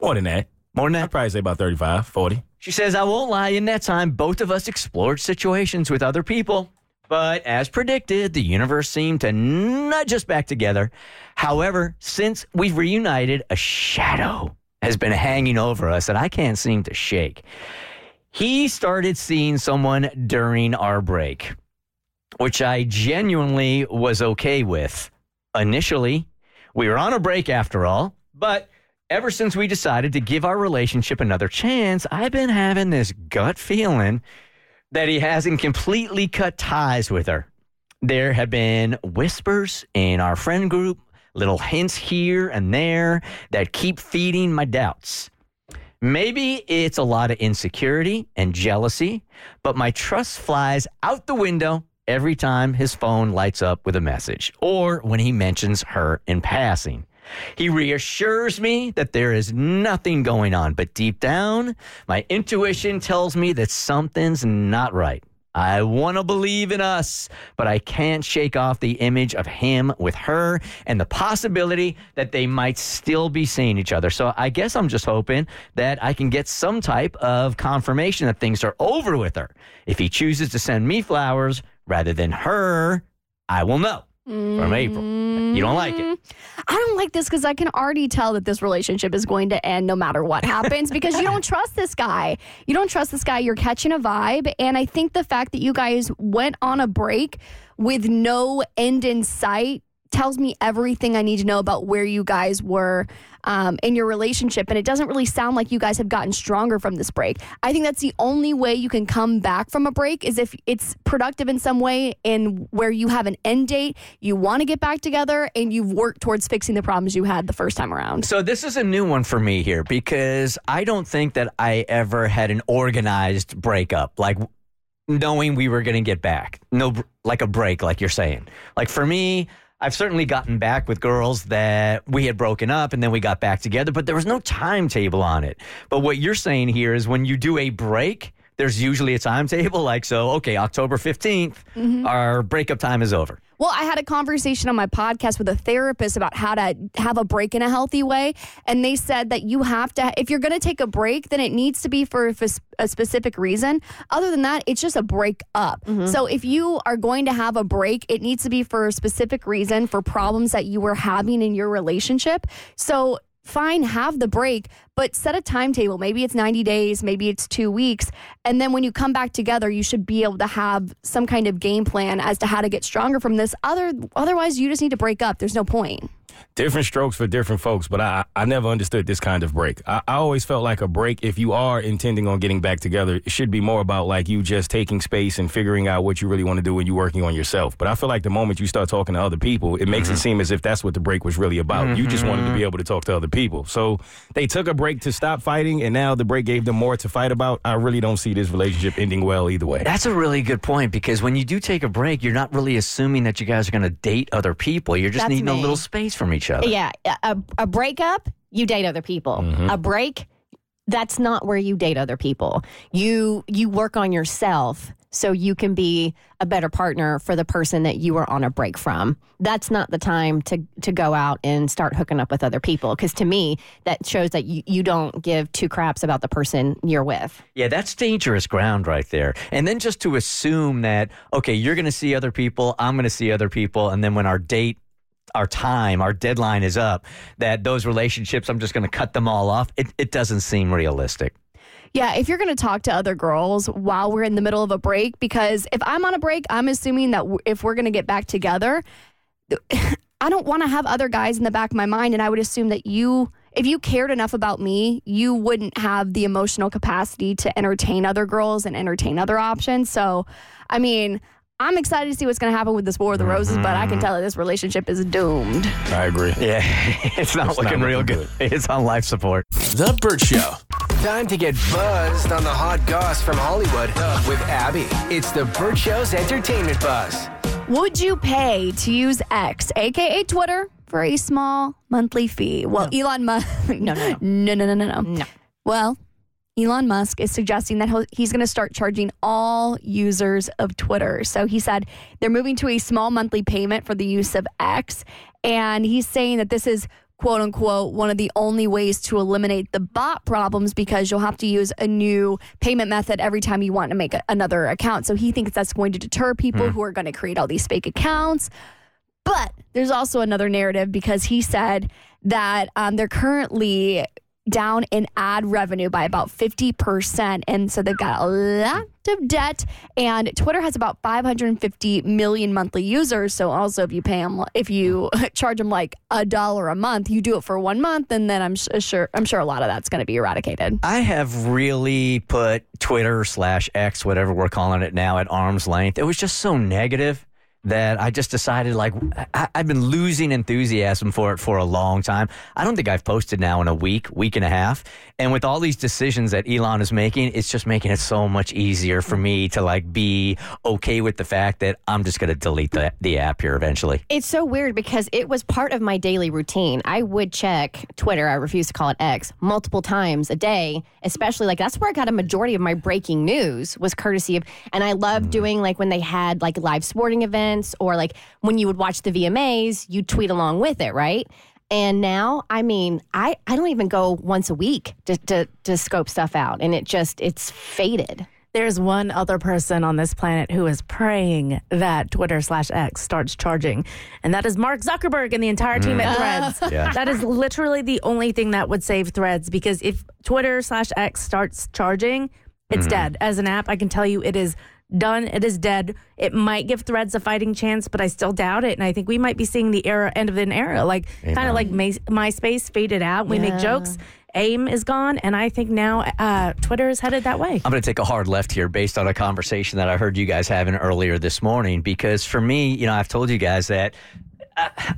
More than that. More than that. I'd probably say about 35, 40. She says, I won't lie, in that time, both of us explored situations with other people. But as predicted, the universe seemed to nudge us back together. However, since we've reunited, a shadow has been hanging over us that I can't seem to shake. He started seeing someone during our break, which I genuinely was okay with. Initially, we were on a break after all, but ever since we decided to give our relationship another chance, I've been having this gut feeling that he hasn't completely cut ties with her. There have been whispers in our friend group little hints here and there that keep feeding my doubts. Maybe it's a lot of insecurity and jealousy, but my trust flies out the window every time his phone lights up with a message or when he mentions her in passing. He reassures me that there is nothing going on, but deep down, my intuition tells me that something's not right. I want to believe in us, but I can't shake off the image of him with her and the possibility that they might still be seeing each other. So I guess I'm just hoping that I can get some type of confirmation that things are over with her. If he chooses to send me flowers rather than her, I will know from April. You don't like it. Mm-hmm. I don't like this because I can already tell that this relationship is going to end no matter what happens because you don't trust this guy. You don't trust this guy. You're catching a vibe. And I think the fact that you guys went on a break with no end in sight tells me everything I need to know about where you guys were um, in your relationship. And it doesn't really sound like you guys have gotten stronger from this break. I think that's the only way you can come back from a break is if it's productive in some way and where you have an end date, you want to get back together, and you've worked towards fixing the problems you had the first time around. So this is a new one for me here because I don't think that I ever had an organized breakup, like knowing we were going to get back. No, like a break, like you're saying. Like for me, I've certainly gotten back with girls that we had broken up and then we got back together, but there was no timetable on it. But what you're saying here is when you do a break, there's usually a timetable. Like, so, okay, October 15th, mm-hmm. our breakup time is over. Well, I had a conversation on my podcast with a therapist about how to have a break in a healthy way. And they said that you have to, if you're going to take a break, then it needs to be for a f- a specific reason. Other than that, it's just a break up. Mm-hmm. So if you are going to have a break, it needs to be for a specific reason for problems that you were having in your relationship. So fine, have the break, but set a timetable. Maybe it's 90 days, maybe it's two weeks. And then when you come back together, you should be able to have some kind of game plan as to how to get stronger from this. Other otherwise you just need to break up. There's no point. Different strokes for different folks, but I, I never understood this kind of break. I, I always felt like a break, if you are intending on getting back together, it should be more about like you just taking space and figuring out what you really want to do when you're working on yourself. But I feel like the moment you start talking to other people, it makes it mm-hmm. seem as if that's what the break was really about. You just wanted to be mm-hmm. able to talk to other people. So they took a break to stop fighting, and now the break gave them more to fight about. I really don't see this relationship ending well either way. That's a really good point because when you do take a break, you're not really assuming that you guys are going to date other people. You're just That's needing a little space from each other. Yeah, a, a breakup, you date other people. Mm-hmm. A break, that's not where you date other people. You you work on yourself so you can be a better partner for the person that you were on a break from. That's not the time to to go out and start hooking up with other people because to me that shows that you, you don't give two craps about the person you're with. Yeah, that's dangerous ground right there. And then just to assume that, okay, you're going to see other people, I'm going to see other people. And then when our date, our time, our deadline is up, that those relationships, I'm just going to cut them all off. It, it doesn't seem realistic. Yeah, if you're going to talk to other girls while we're in the middle of a break, because if I'm on a break, I'm assuming that w- if we're going to get back together, I don't want to have other guys in the back of my mind. And I would assume that you, if you cared enough about me, you wouldn't have the emotional capacity to entertain other girls and entertain other options. So, I mean, I'm excited to see what's going to happen with this War of the Roses, but I can mm-hmm. tell that this relationship is doomed. I agree. Yeah, it's not It's looking not real looking good. It's on life support. The Bert Show. Time to get buzzed on the hot goss from Hollywood with Abby. It's the Bert Show's entertainment buzz. Would you pay to use X, aka Twitter, for a small monthly fee? Well, Elon Musk. No, no, no, no, no, no, no. No. Well, Elon Musk is suggesting that he's going to start charging all users of Twitter. So he said they're moving to a small monthly payment for the use of X. And he's saying that this is quote unquote one of the only ways to eliminate the bot problems because you'll have to use a new payment method every time you want to make a, another account. So he thinks that's going to deter people who are going to create all these fake accounts. But there's also another narrative because he said that um, they're currently down in ad revenue by about 50%. And so they've got a lot of debt. And Twitter has about 550 million monthly users. So also, if you pay them, if you charge them like a dollar a month, you do it for one month. And then I'm uh, sure, I'm sure a lot of that's going to be eradicated. I have really put Twitter slash X, whatever we're calling it now, at arm's length. It was just so negative. That I just decided like I, I've been losing enthusiasm for it for a long time. I don't think I've posted now in a week, week and a half. And with all these decisions that Elon is making, it's just making it so much easier for me to like be okay with the fact that I'm just going to delete the, the app here eventually. It's so weird because it was part of my daily routine. I would check Twitter, I refuse to call it X, multiple times a day, especially like that's where I got a majority of my breaking news was courtesy of and I love mm. doing like when they had like live sporting events or like when you would watch the VMAs, you tweet along with it, right? And now, I mean, I, I don't even go once a week to, to, to scope stuff out. And it just, it's faded. There's one other person on this planet who is praying that Twitter slash X starts charging, and that is Mark Zuckerberg and the entire team at mm. Threads. Yeah. That is literally the only thing that would save Threads because if Twitter slash X starts charging, it's mm-hmm. dead. As an app, I can tell you it is done. It is dead. It might give Threads a fighting chance, but I still doubt it. And I think we might be seeing the era end of an era, like kind of like My, MySpace faded out. We make jokes. AIM is gone, and I think now uh, Twitter is headed that way. I'm going to take a hard left here based on a conversation that I heard you guys having earlier this morning. Because for me, you know, I've told you guys that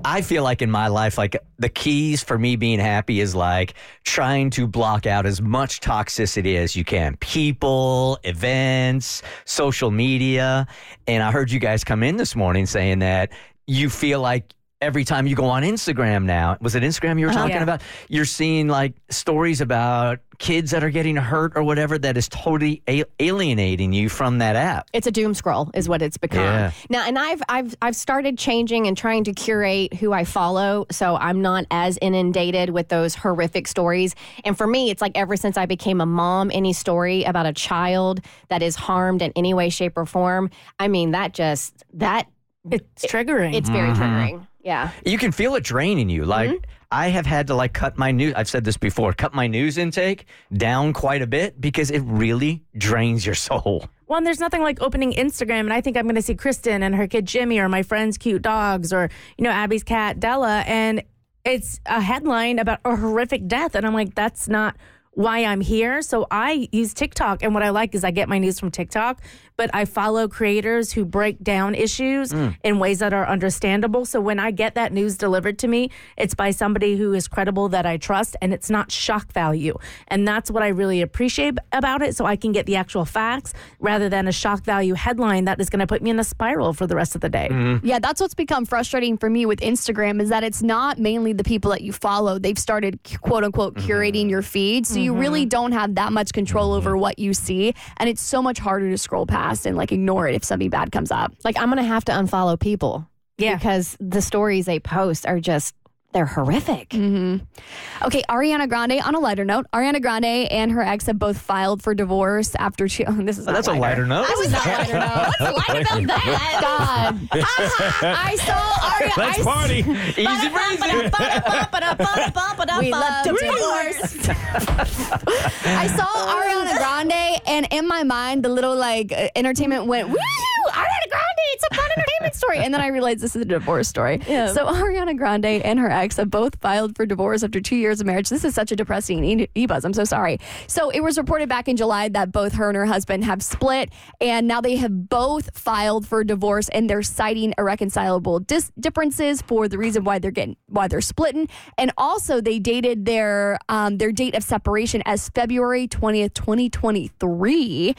I- feel like in my life, like the keys for me being happy is like trying to block out as much toxicity as you can people, events, social media. And I heard you guys come in this morning saying that you feel like every time you go on Instagram now, was it Instagram you were uh-huh. talking Yeah. about? You're seeing like stories about kids that are getting hurt or whatever that is totally a- alienating you from that app. It's a doom scroll, is what it's become. Yeah. Now, and I've I've I've started changing and trying to curate who I follow, so I'm not as inundated with those horrific stories. And for me, it's like ever since I became a mom, any story about a child that is harmed in any way, shape, or form, I mean, that just that It's triggering. it's very mm-hmm. triggering. Yeah. You can feel it draining you. Like mm-hmm. I have had to like cut my news. I've said this before. Cut my news intake down quite a bit because it really drains your soul. Well, and there's nothing like opening Instagram, and I think I'm going to see Kristen and her kid Jimmy, or my friend's cute dogs, or you know Abby's cat Della, and it's a headline about a horrific death, and I'm like, that's not why I'm here. So I use TikTok, and what I like is I get my news from TikTok, but I follow creators who break down issues mm. in ways that are understandable. So when I get that news delivered to me, it's by somebody who is credible that I trust, and it's not shock value, and that's what I really appreciate about it. So I can get the actual facts rather than a shock value headline that is going to put me in a spiral for the rest of the day. Mm-hmm. Yeah, that's what's become frustrating for me with Instagram is that it's not mainly the people that you follow. They've started quote unquote curating mm-hmm. your feed. So you really mm-hmm. don't have that much control mm-hmm. over what you see. And it's so much harder to scroll past and like ignore it if something bad comes up. Like I'm gonna have to unfollow people. Yeah. Because the stories they post are just they're horrific. Okay, Ariana Grande, on a lighter note, Ariana Grande and her ex have both filed for divorce after she. Oh, this is not That's a lighter note. This is not lighter note. What's light about that? God. I saw Ariana. Let's I party. Easy breezy. We love divorce. I saw Ariana Grande, and in my mind, the little like uh, entertainment went, woo! Ariana Grande, it's a fun entertainment story. And then I realized this is a divorce story. So Ariana Grande and her ex have both filed for divorce after two years of marriage. This is such a depressing e- e-buzz. I'm so sorry. So it was reported back in July that both her and her husband have split, and now they have both filed for divorce, and they're citing irreconcilable dis- differences for the reason why they're getting why they're splitting, and also they dated their um, their date of separation as February 20th, 2023.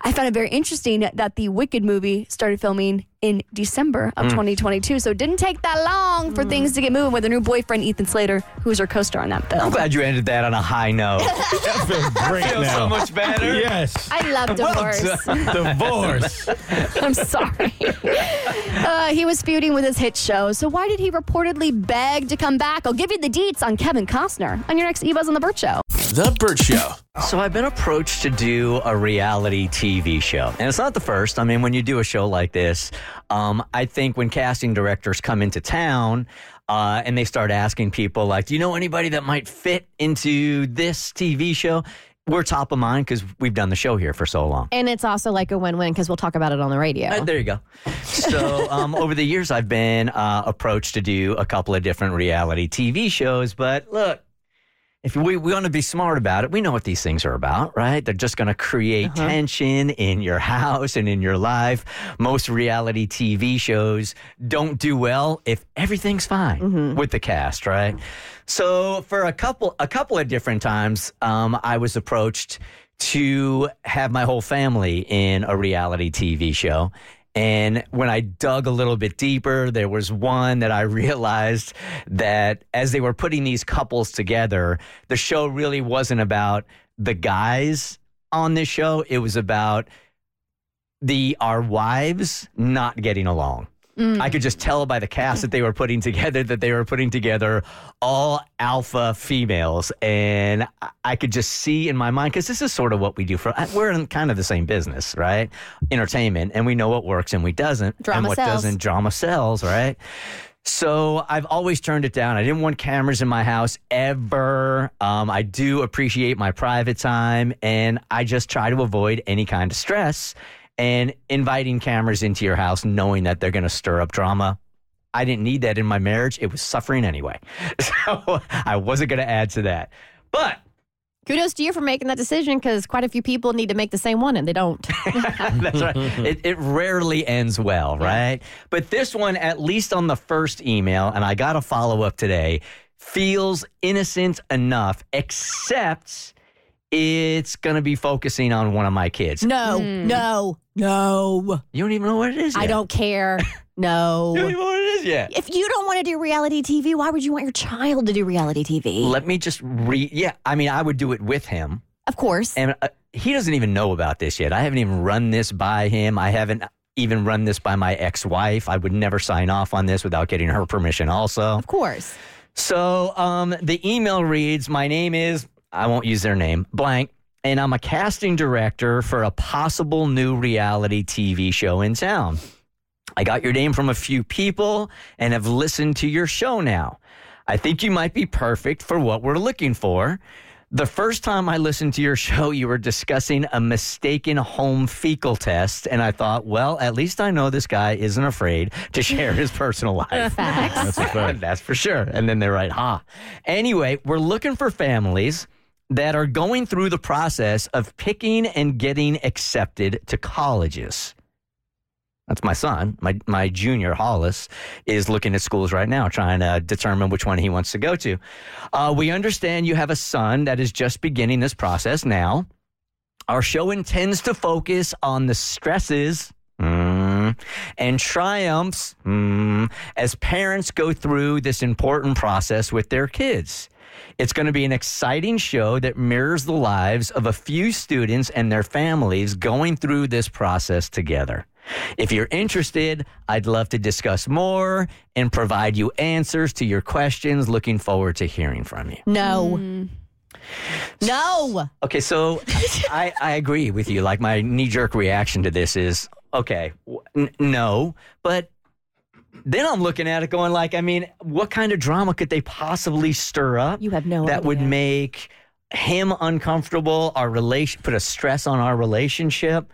I found it very interesting that the Wicked movie started filming in December of 2022. So it didn't take that long for things to get moving with her new boyfriend, Ethan Slater, who's her co star on that film. I'm glad you ended that on a high note. That feels great Feels now. so much better. Yes. I love divorce. Divorce. I'm sorry. Uh, he was feuding with his hit show. So why did he reportedly beg to come back? I'll give you the deets on Kevin Costner on your next E-Buzz on the Bert Show. The Bert Show. So I've been approached to do a reality TV show, and it's not the first. I mean, when you do a show like this, um, I think when casting directors come into town. Uh, and they start asking people like, "Do you know anybody that might fit into this TV show?" We're top of mind because we've done the show here for so long. And it's also like a win-win because we'll talk about it on the radio. Uh, there you go. So, um, over the years, I've been uh, approached to do a couple of different reality TV shows, but look, if we, we want to be smart about it, we know what these things are about, right? They're just going to create tension in your house and in your life. Most reality TV shows don't do well if everything's fine with the cast, right? So for a couple a couple of different times, um, I was approached to have my whole family in a reality TV show. And when I dug a little bit deeper, there was one that I realized that as they were putting these couples together, the show really wasn't about the guys on this show. It was about the our wives not getting along. I could just tell by the cast that they were putting together that they were putting together all alpha females. And I- I could just see in my mind, because this is sort of what we do for, we're in kind of the same business, right? Entertainment. And we know what works and we doesn't. Drama and what sells. doesn't, drama sells, right? So I've always turned it down. I didn't want cameras in my house ever. Um, I do appreciate my private time, and I just try to avoid any kind of stress. And inviting cameras into your house, knowing that they're going to stir up drama, I didn't need that in my marriage. It was suffering anyway, so I wasn't going to add to that. But Kudos to you for making that decision because quite a few people need to make the same one and they don't. That's right. It, it rarely ends well, right? But this one, at least on the first email, and I got a follow up today, feels innocent enough, except it's going to be focusing on one of my kids. no, no, no. You don't even know what it is. I don't care. No. you don't even know what it is yet. If you don't want to do reality TV, why would you want your child to do reality TV? Let me just read. Yeah, I mean, I would do it with him. of course. And uh, he doesn't even know about this yet. I haven't even run this by him. I haven't even run this by my ex wife. I would never sign off on this without getting her permission, also. Of course. So um, the email reads My name is, I won't use their name, blank, and I'm a casting director for a possible new reality TV show in town. I got your name from a few people and have listened to your show now. I think you might be perfect for what we're looking for. The first time I listened to your show, you were discussing a mistaken home fecal test, and I thought, well, at least I know this guy isn't afraid to share his personal life. Facts. That's a fact. That's for sure. And then they're right, ha. Anyway, we're looking for families that are going through the process of picking and getting accepted to colleges. That's my son. My my junior Hollis is looking at schools right now, trying to determine which one he wants to go to. Uh, we understand you have a son that is just beginning this process now. Our show intends to focus on the stresses mm, and triumphs mm, as parents go through this important process with their kids. It's going to be an exciting show that mirrors the lives of a few students and their families going through this process together. If you're interested, I'd love to discuss more and provide you answers to your questions. Looking forward to hearing from you. No. Hmm. No. Okay, so I, I agree with you. Like my knee jerk reaction to this is okay, n- no, but then I'm looking at it going like, I mean, what kind of drama could they possibly stir up You have no that would make him uncomfortable, our relation, put a stress on our relationship?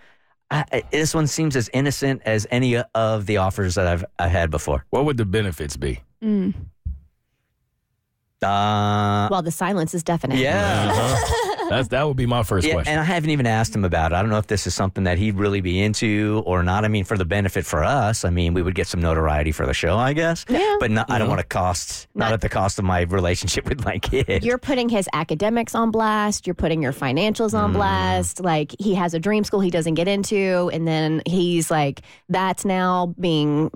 I, I- this one seems as innocent as any of the offers that I've I had before. What would the benefits be? Uh, Well, the silence is definite. yeah. Uh-huh. That's that would be my first Yeah, question. and I haven't even asked him about it. I don't know if this is something that he'd really be into or not. I mean, for the benefit for us, I mean, we would get some notoriety for the show, I guess. Yeah. But not, I don't want to cost, not, Not- at the cost of my relationship with my kid. You're putting his academics on blast. You're putting your financials Mm. on blast. Like he has a dream school he doesn't get into, and then he's like, that's now being,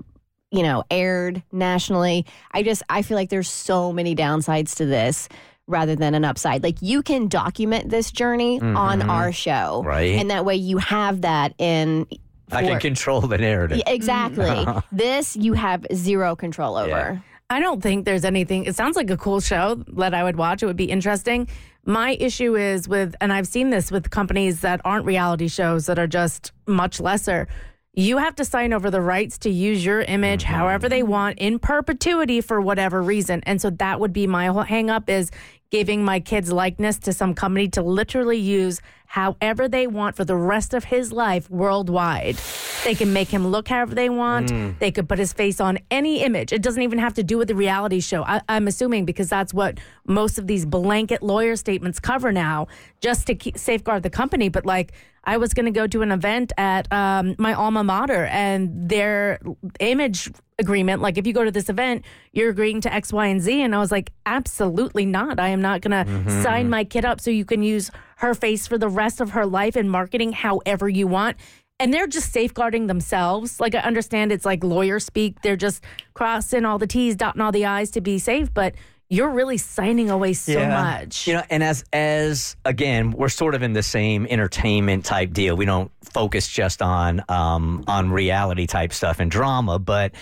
you know, aired nationally. I just I feel like there's so many downsides to this rather than an upside. Like you can document this journey on our show, Mm-hmm. Right. And that way you have that in. I can control the narrative. Yeah, exactly. this you have zero control over. Yeah. I don't think there's anything. It sounds like a cool show that I would watch. It would be interesting. My issue is with, and I've seen this with companies that aren't reality shows that are just much lesser. You have to sign over the rights to use your image however they want in perpetuity for whatever reason. And so that would be my whole hang up is giving my kid's likeness to some company to literally use however they want for the rest of his life worldwide. They can make him look however they want. They could put his face on any image. It doesn't even have to do with the reality show. I, I'm assuming because that's what most of these blanket lawyer statements cover now, just to keep, safeguard the company. But like, I was going to go to an event at um, my alma mater, and their image agreement, like if you go to this event, you're agreeing to X, Y, and Z. And I was like, absolutely not. I am not going to mm-hmm. sign my kid up so you can use her face for the rest of her life in marketing however you want. And they're just safeguarding themselves. Like I understand it's like lawyer speak. They're just crossing all the T's, dotting all the I's to be safe, but you're really signing away so much. You know, and as as again, we're sort of in the same entertainment type deal. We don't focus just on um, on reality type stuff and drama. But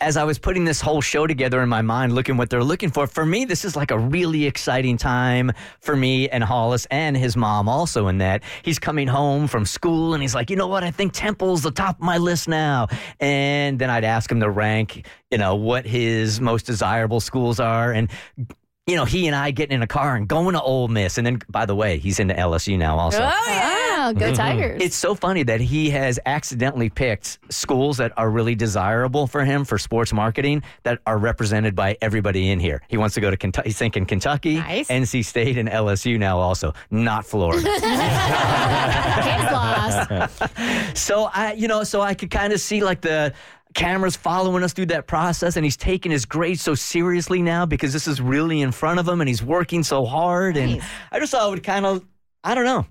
as I was putting this whole show together in my mind, looking what they're looking for, for me, this is like a really exciting time for me and Hollis and his mom also. In that he's coming home from school and he's like, you know what? I think Temple's the top of my list now. And then I'd ask him to rank, you know, what his most desirable schools are and you know, he and I getting in a car and going to Ole Miss. And then, by the way, he's into LSU now also. Oh, yeah. Go mm-hmm. Tigers. It's so funny that he has accidentally picked schools that are really desirable for him for sports marketing that are represented by everybody in here. He wants to go to Kentucky. He's thinking Kentucky, Nice. NC State, and LSU now also, not Florida. Kids lost. so I, you know, so I could kind of see like the cameras following us through that process, and he's taking his grades so seriously now because this is really in front of him, and he's working so hard. And I just thought it would kind of, I don't know,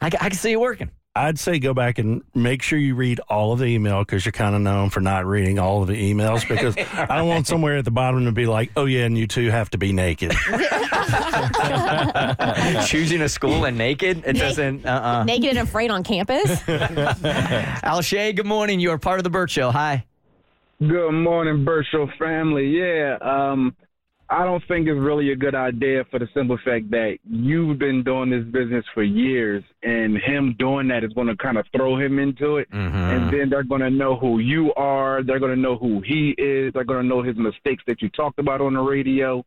I, I can see it working. I'd say go back and make sure you read all of the email because you're kind of known for not reading all of the emails because I don't want somewhere at the bottom to be like, oh, yeah, and you two have to be naked. Choosing a school and naked, it doesn't. Uh-uh. Naked and afraid on campus. Al Shay, good morning. You are part of the Bert Show. Hi. Good morning, Bert Show family. Yeah, um, I don't think it's really a good idea for the simple fact that you've been doing this business for years, and him doing that is going to kind of throw him into it. And then they're going to know who you are. They're going to know who he is. They're going to know his mistakes that you talked about on the radio.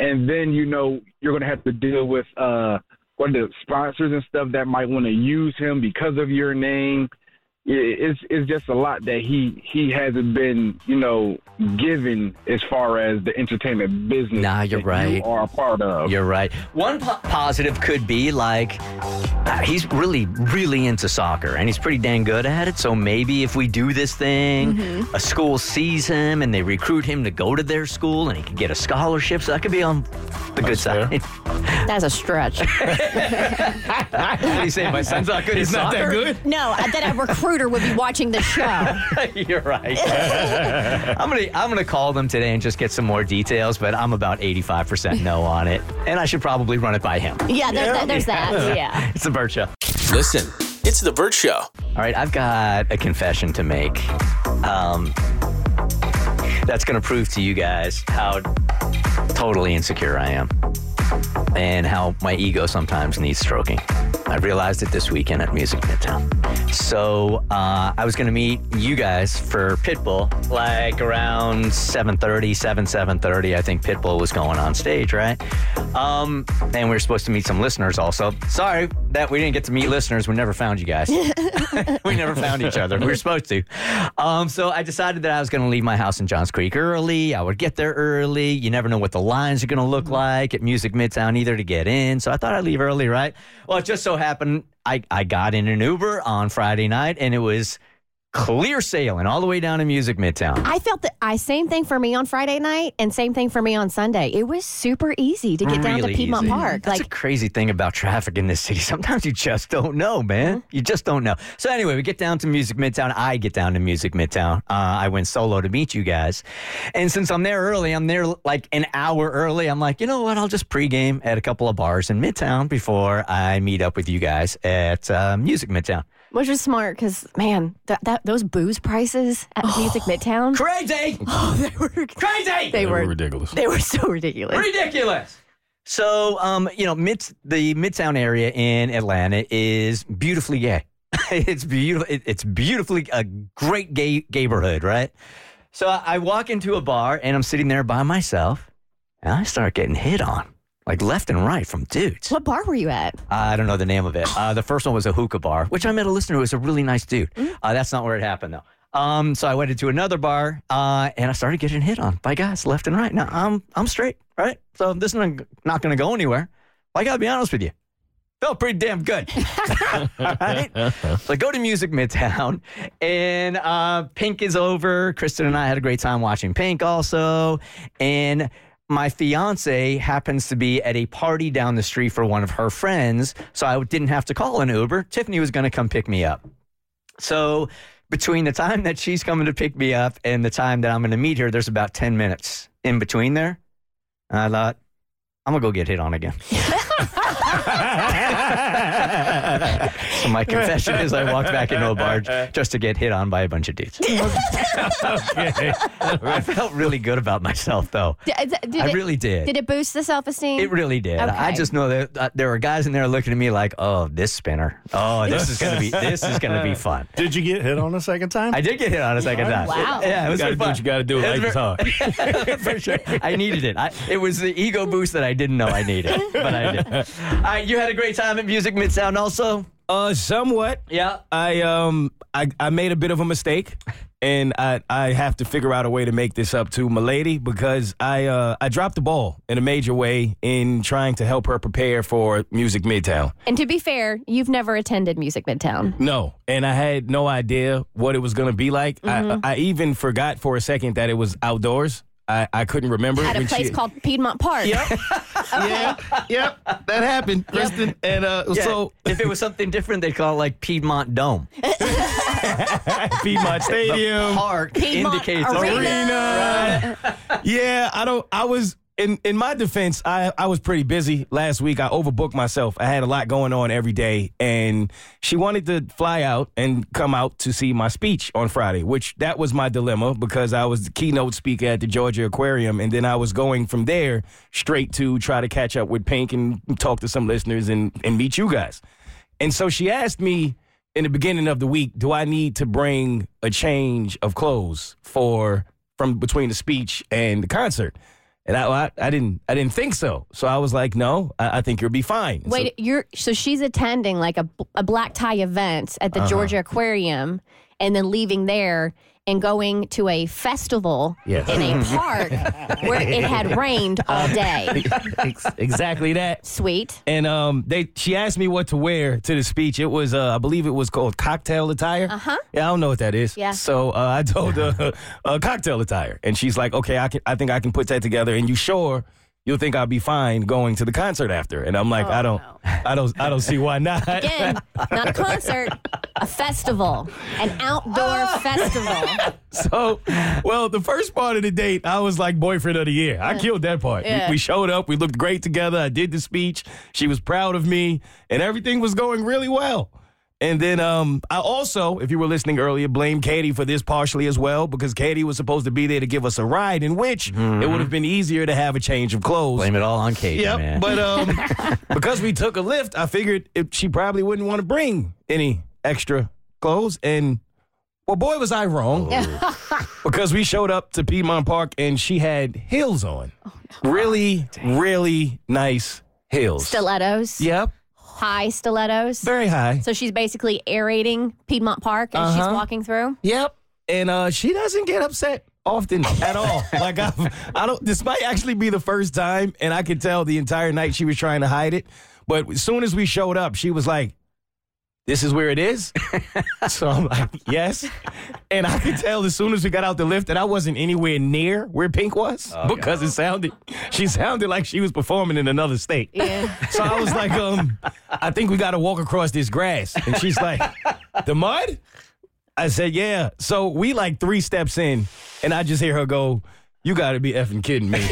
And then, you know, you're going to have to deal with uh, one of the sponsors and stuff that might want to use him because of your name yeah, it's it's just a lot that he he hasn't been you know given as far as the entertainment business. Nah, you're that right. You are a part of. You're right. One po- positive could be like uh, he's really, really into soccer and he's pretty dang good at it. So maybe if we do this thing, a school sees him and they recruit him to go to their school and he can get a scholarship. So that could be on the good side. That's a stretch. what do you say? My son's not good at It's not that soccer? good. No, I- recruit. a recruiter would be watching the show. You're right. I'm gonna I'm gonna call them today and just get some more details, but I'm about 85% no on it, and I should probably run it by him. Yeah, there, there- there's that. Yeah. It's the Bert Show. Listen, it's The Bert Show. All right, I've got a confession to make. Um, that's going to prove to you guys how totally insecure I am and how my ego sometimes needs stroking. I realized it this weekend at Music Midtown. So uh, I was going to meet you guys for Pitbull like around 7.30, 7, 7.30. I think Pitbull was going on stage, right? Um, and we were supposed to meet some listeners also. Sorry that we didn't get to meet listeners. We never found you guys. we never found each other. We were supposed to. Um, so I decided that I was going to leave my house in Johns Creek early. I would get there early. You never know what the lines are going to look like at Music Midtown either to get in. So I thought I'd leave early, right? Well, it just so happened I, I got in an Uber on Friday night and it was clear sailing all the way down to Music Midtown. I felt that I same thing for me on Friday night and same thing for me on Sunday. It was super easy to get down to Piedmont easy. Park. That's like a crazy thing about traffic in this city. Sometimes you just don't know, man. Mm-hmm. You just don't know. So anyway, we get down to Music Midtown. I get down to Music Midtown. Uh, I went solo to meet you guys, and since I'm there early, I'm there like an hour early. I'm like, you know what? I'll just pregame at a couple of bars in Midtown before I meet up with you guys at uh, Music Midtown. Which was smart because man, that, that those booze prices at Music Midtown, Crazy, oh, they were crazy. they were ridiculous. they were so ridiculous. ridiculous. So, um, you know, mid the Midtown area in Atlanta is beautifully gay. it's beautiful. It, it's beautifully a great gay neighborhood, right? So I, I walk into a bar and I'm sitting there by myself, and I start getting hit on. Like left and right from dudes. What bar were you at? I don't know the name of it. Uh, the first one was a hookah bar, which I met a listener who was a really nice dude. Uh, that's not where it happened though. Um, so I went into another bar uh, and I started getting hit on by guys left and right. Now I'm I'm straight, right? So this is not, going to go anywhere. I got to be honest with you. Felt pretty damn good. right? So I go to Music Midtown, and uh, Pink is over. Kristen and I had a great time watching Pink also. And my fiance happens to be at a party down the street for one of her friends. So I didn't have to call an Uber. Tiffany was going to come pick me up. So between the time that she's coming to pick me up and the time that I'm going to meet her, there's about 10 minutes in between there. And I thought, I'm going to go get hit on again. so my confession is I walked back into a barge just to get hit on by a bunch of dudes. okay. I felt really good about myself, though. Did, did I it- really did. Did it boost the self esteem? It really did. I just know that uh, there were guys in there looking at me like, "Oh, this spinner. Oh, this is gonna be this is gonna be fun." Did you get hit on a second time? I did get hit on a second time. Wow. Yeah, it was You gotta pretty do what you gotta do. It was Life is hard. For sure, I needed it. I, it was the ego boost that I didn't know I needed, but I did. All right, you had a great time at Music Midtown, also. Uh, somewhat. Yeah. I um I, I made a bit of a mistake, and I I have to figure out a way to make this up to my lady because I uh I dropped the ball in a major way in trying to help her prepare for Music Midtown. And to be fair, you've never attended Music Midtown. No, and I had no idea what it was going to be like. Mm-hmm. I, I even forgot for a second that it was outdoors. I, I couldn't remember. At a place she- called Piedmont Park. Yep. yeah, yep, that happened, Kristen. And uh, Yeah, so if it was something different, they'd call it like Piedmont Dome. Piedmont Stadium. Park Piedmont indicates Arena. arena. yeah, I don't. I was in in my defense. I I was pretty busy last week. I overbooked myself. I had a lot going on every day, and she wanted to fly out and come out to see my speech on Friday, which that was my dilemma because I was the keynote speaker at the Georgia Aquarium, and then I was going from there straight to try to catch up with Pink and talk to some listeners and and meet you guys. And so she asked me in the beginning of the week, do I need to bring a change of clothes for from between the speech and the concert? And I, I, I didn't, I didn't think so. So I was like, no, I, I think you'll be fine. And so- Wait, you're so she's attending like a, a black tie event at the Uh-huh. Georgia Aquarium and then leaving there and going to a festival Yes. in a park where it had rained all day. Exactly that. Sweet. And um, they she asked me what to wear to the speech. It was, uh, I believe it was called cocktail attire. Uh Uh-huh. Yeah, I don't know what that is. Yeah. So uh, I told her uh, cocktail attire, and she's like, "Okay, I can. I think I can put that together." And you sure? You'll think I'll be fine going to the concert after. And I'm like, oh, I don't, I don't, I don't see why not. Again, not a concert, a festival, an outdoor festival. So, well, the first part of the date, I was like boyfriend of the year. I killed that part. We- We, showed up, we looked great together. I did the speech. She was proud of me, and everything was going really well. And then um, I also, if you were listening earlier, blame Katie for this partially as well because Katie was supposed to be there to give us a ride, in which it would have been easier to have a change of clothes. Blame it all on Katie. Yep, man. but um, because we took a Lyft, I figured it, she probably wouldn't want to bring any extra clothes. And well, boy, was I wrong. because we showed up to Piedmont Park and she had heels on, really, really nice heels. Stilettos. Yep, High stilettos. very high. So she's basically aerating Piedmont Park as she's Uh-huh. walking through. Yep. And uh, she doesn't get upset often at all. like I, I don't. This might actually be the first time, and I could tell the entire night she was trying to hide it. But as soon as we showed up, she was like, "This is where it is." so I'm like, "Yes," and I could tell as soon as we got out the Lyft that I wasn't anywhere near where Pink was because it sounded. She sounded like she was performing in another state. Yeah. So I was like, um, I think we got to walk across this grass. And she's like, the mud? I said, yeah. So we like three steps in, and I just hear her go, you got to be effing kidding me.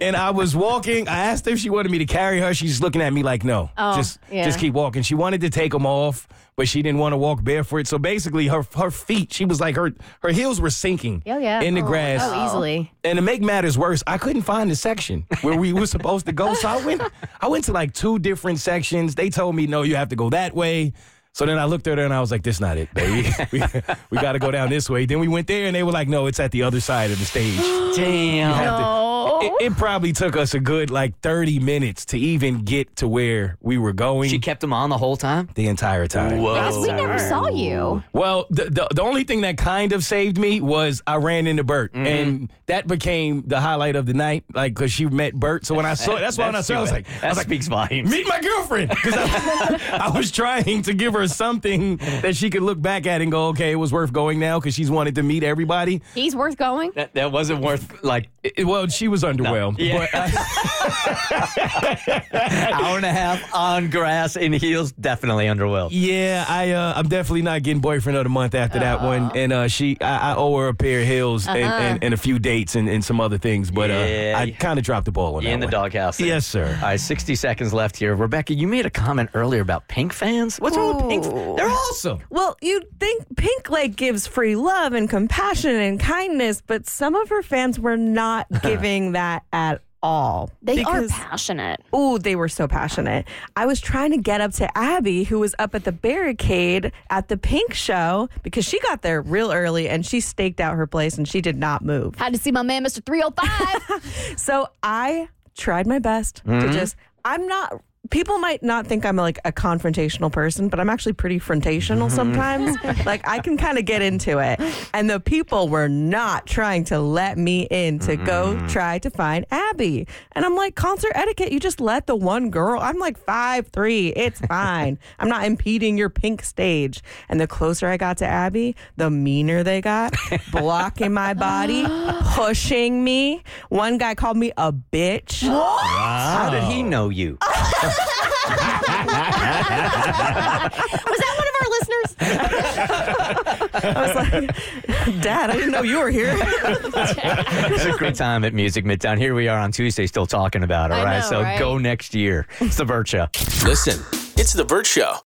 and I was walking. I asked her if she wanted me to carry her. She's looking at me like, no, Oh, just yeah. just keep walking. She wanted to take them off, but she didn't want to walk barefoot. So basically, her her feet, she was like her her heels were sinking Oh, yeah. in the Oh, grass. Oh, easily. And to make matters worse, I couldn't find the section where we were supposed to go. So I went I went to like two different sections. They told me, no, you have to go that way. So then I looked at her and I was like, this not it, baby. we we got to go down this way. Then we went there and they were like, no, it's at the other side of the stage. Damn. You have to- it- it probably took us a good like 30 minutes to even get to where we were going. She kept them on the whole time? the entire time. Because we never saw you. Well, the, the the only thing that kind of saved me was I ran into Bert, mm-hmm. and that became the highlight of the night. Like, because she met Bert. So when I saw, it, that's why when I saw, it, I was like, that I was like, speaks volumes. meet my girlfriend, because I, I was trying to give her something that she could look back at and go, okay, it was worth going now, because she's wanted to meet everybody. He's worth going. That, that wasn't worth like It- well, she was underwhelmed, Yeah. I, hour and a half on grass in heels. Definitely underwhelmed. Yeah, I uh, I'm definitely not getting boyfriend of the month after that one. And uh, she, I, I owe her a pair of heels and, and, and a few dates and, and some other things. But Yeah. uh, I kind of dropped the ball on You that in the one. doghouse. Yes, sir. All right, 60 seconds left here. Rebecca, you made a comment earlier about Pink fans. What's wrong with Pink? They're awesome. Well, you'd think Pink like gives free love and compassion and kindness, but some of her fans were not giving that at all. They are passionate. Oh, they were so passionate. I was trying to get up to Abby, who was up at the barricade at the Pink show, because she got there real early and she staked out her place and she did not move. Had to see my man, Mr. 305. So I tried my best to mm-hmm. just, I'm not. People might not think I'm like a confrontational person, but I'm actually pretty frontational mm-hmm. sometimes. like I can kind of get into it. And the people were not trying to let me in to go mm-hmm. try to find Abby. And I'm like, concert etiquette, you just let the one girl. I'm like five three. It's fine. I'm not impeding your pink stage. And the closer I got to Abby, the meaner they got, blocking my body, pushing me. One guy called me a bitch. How did he know you? Was that one of our listeners? I was like, Dad, I didn't know you were here. It's a great time at Music Midtown. Here we are on Tuesday, still talking about it. I All right, know, so right? go next year. It's the Bert Show. Listen, it's The Bert Show.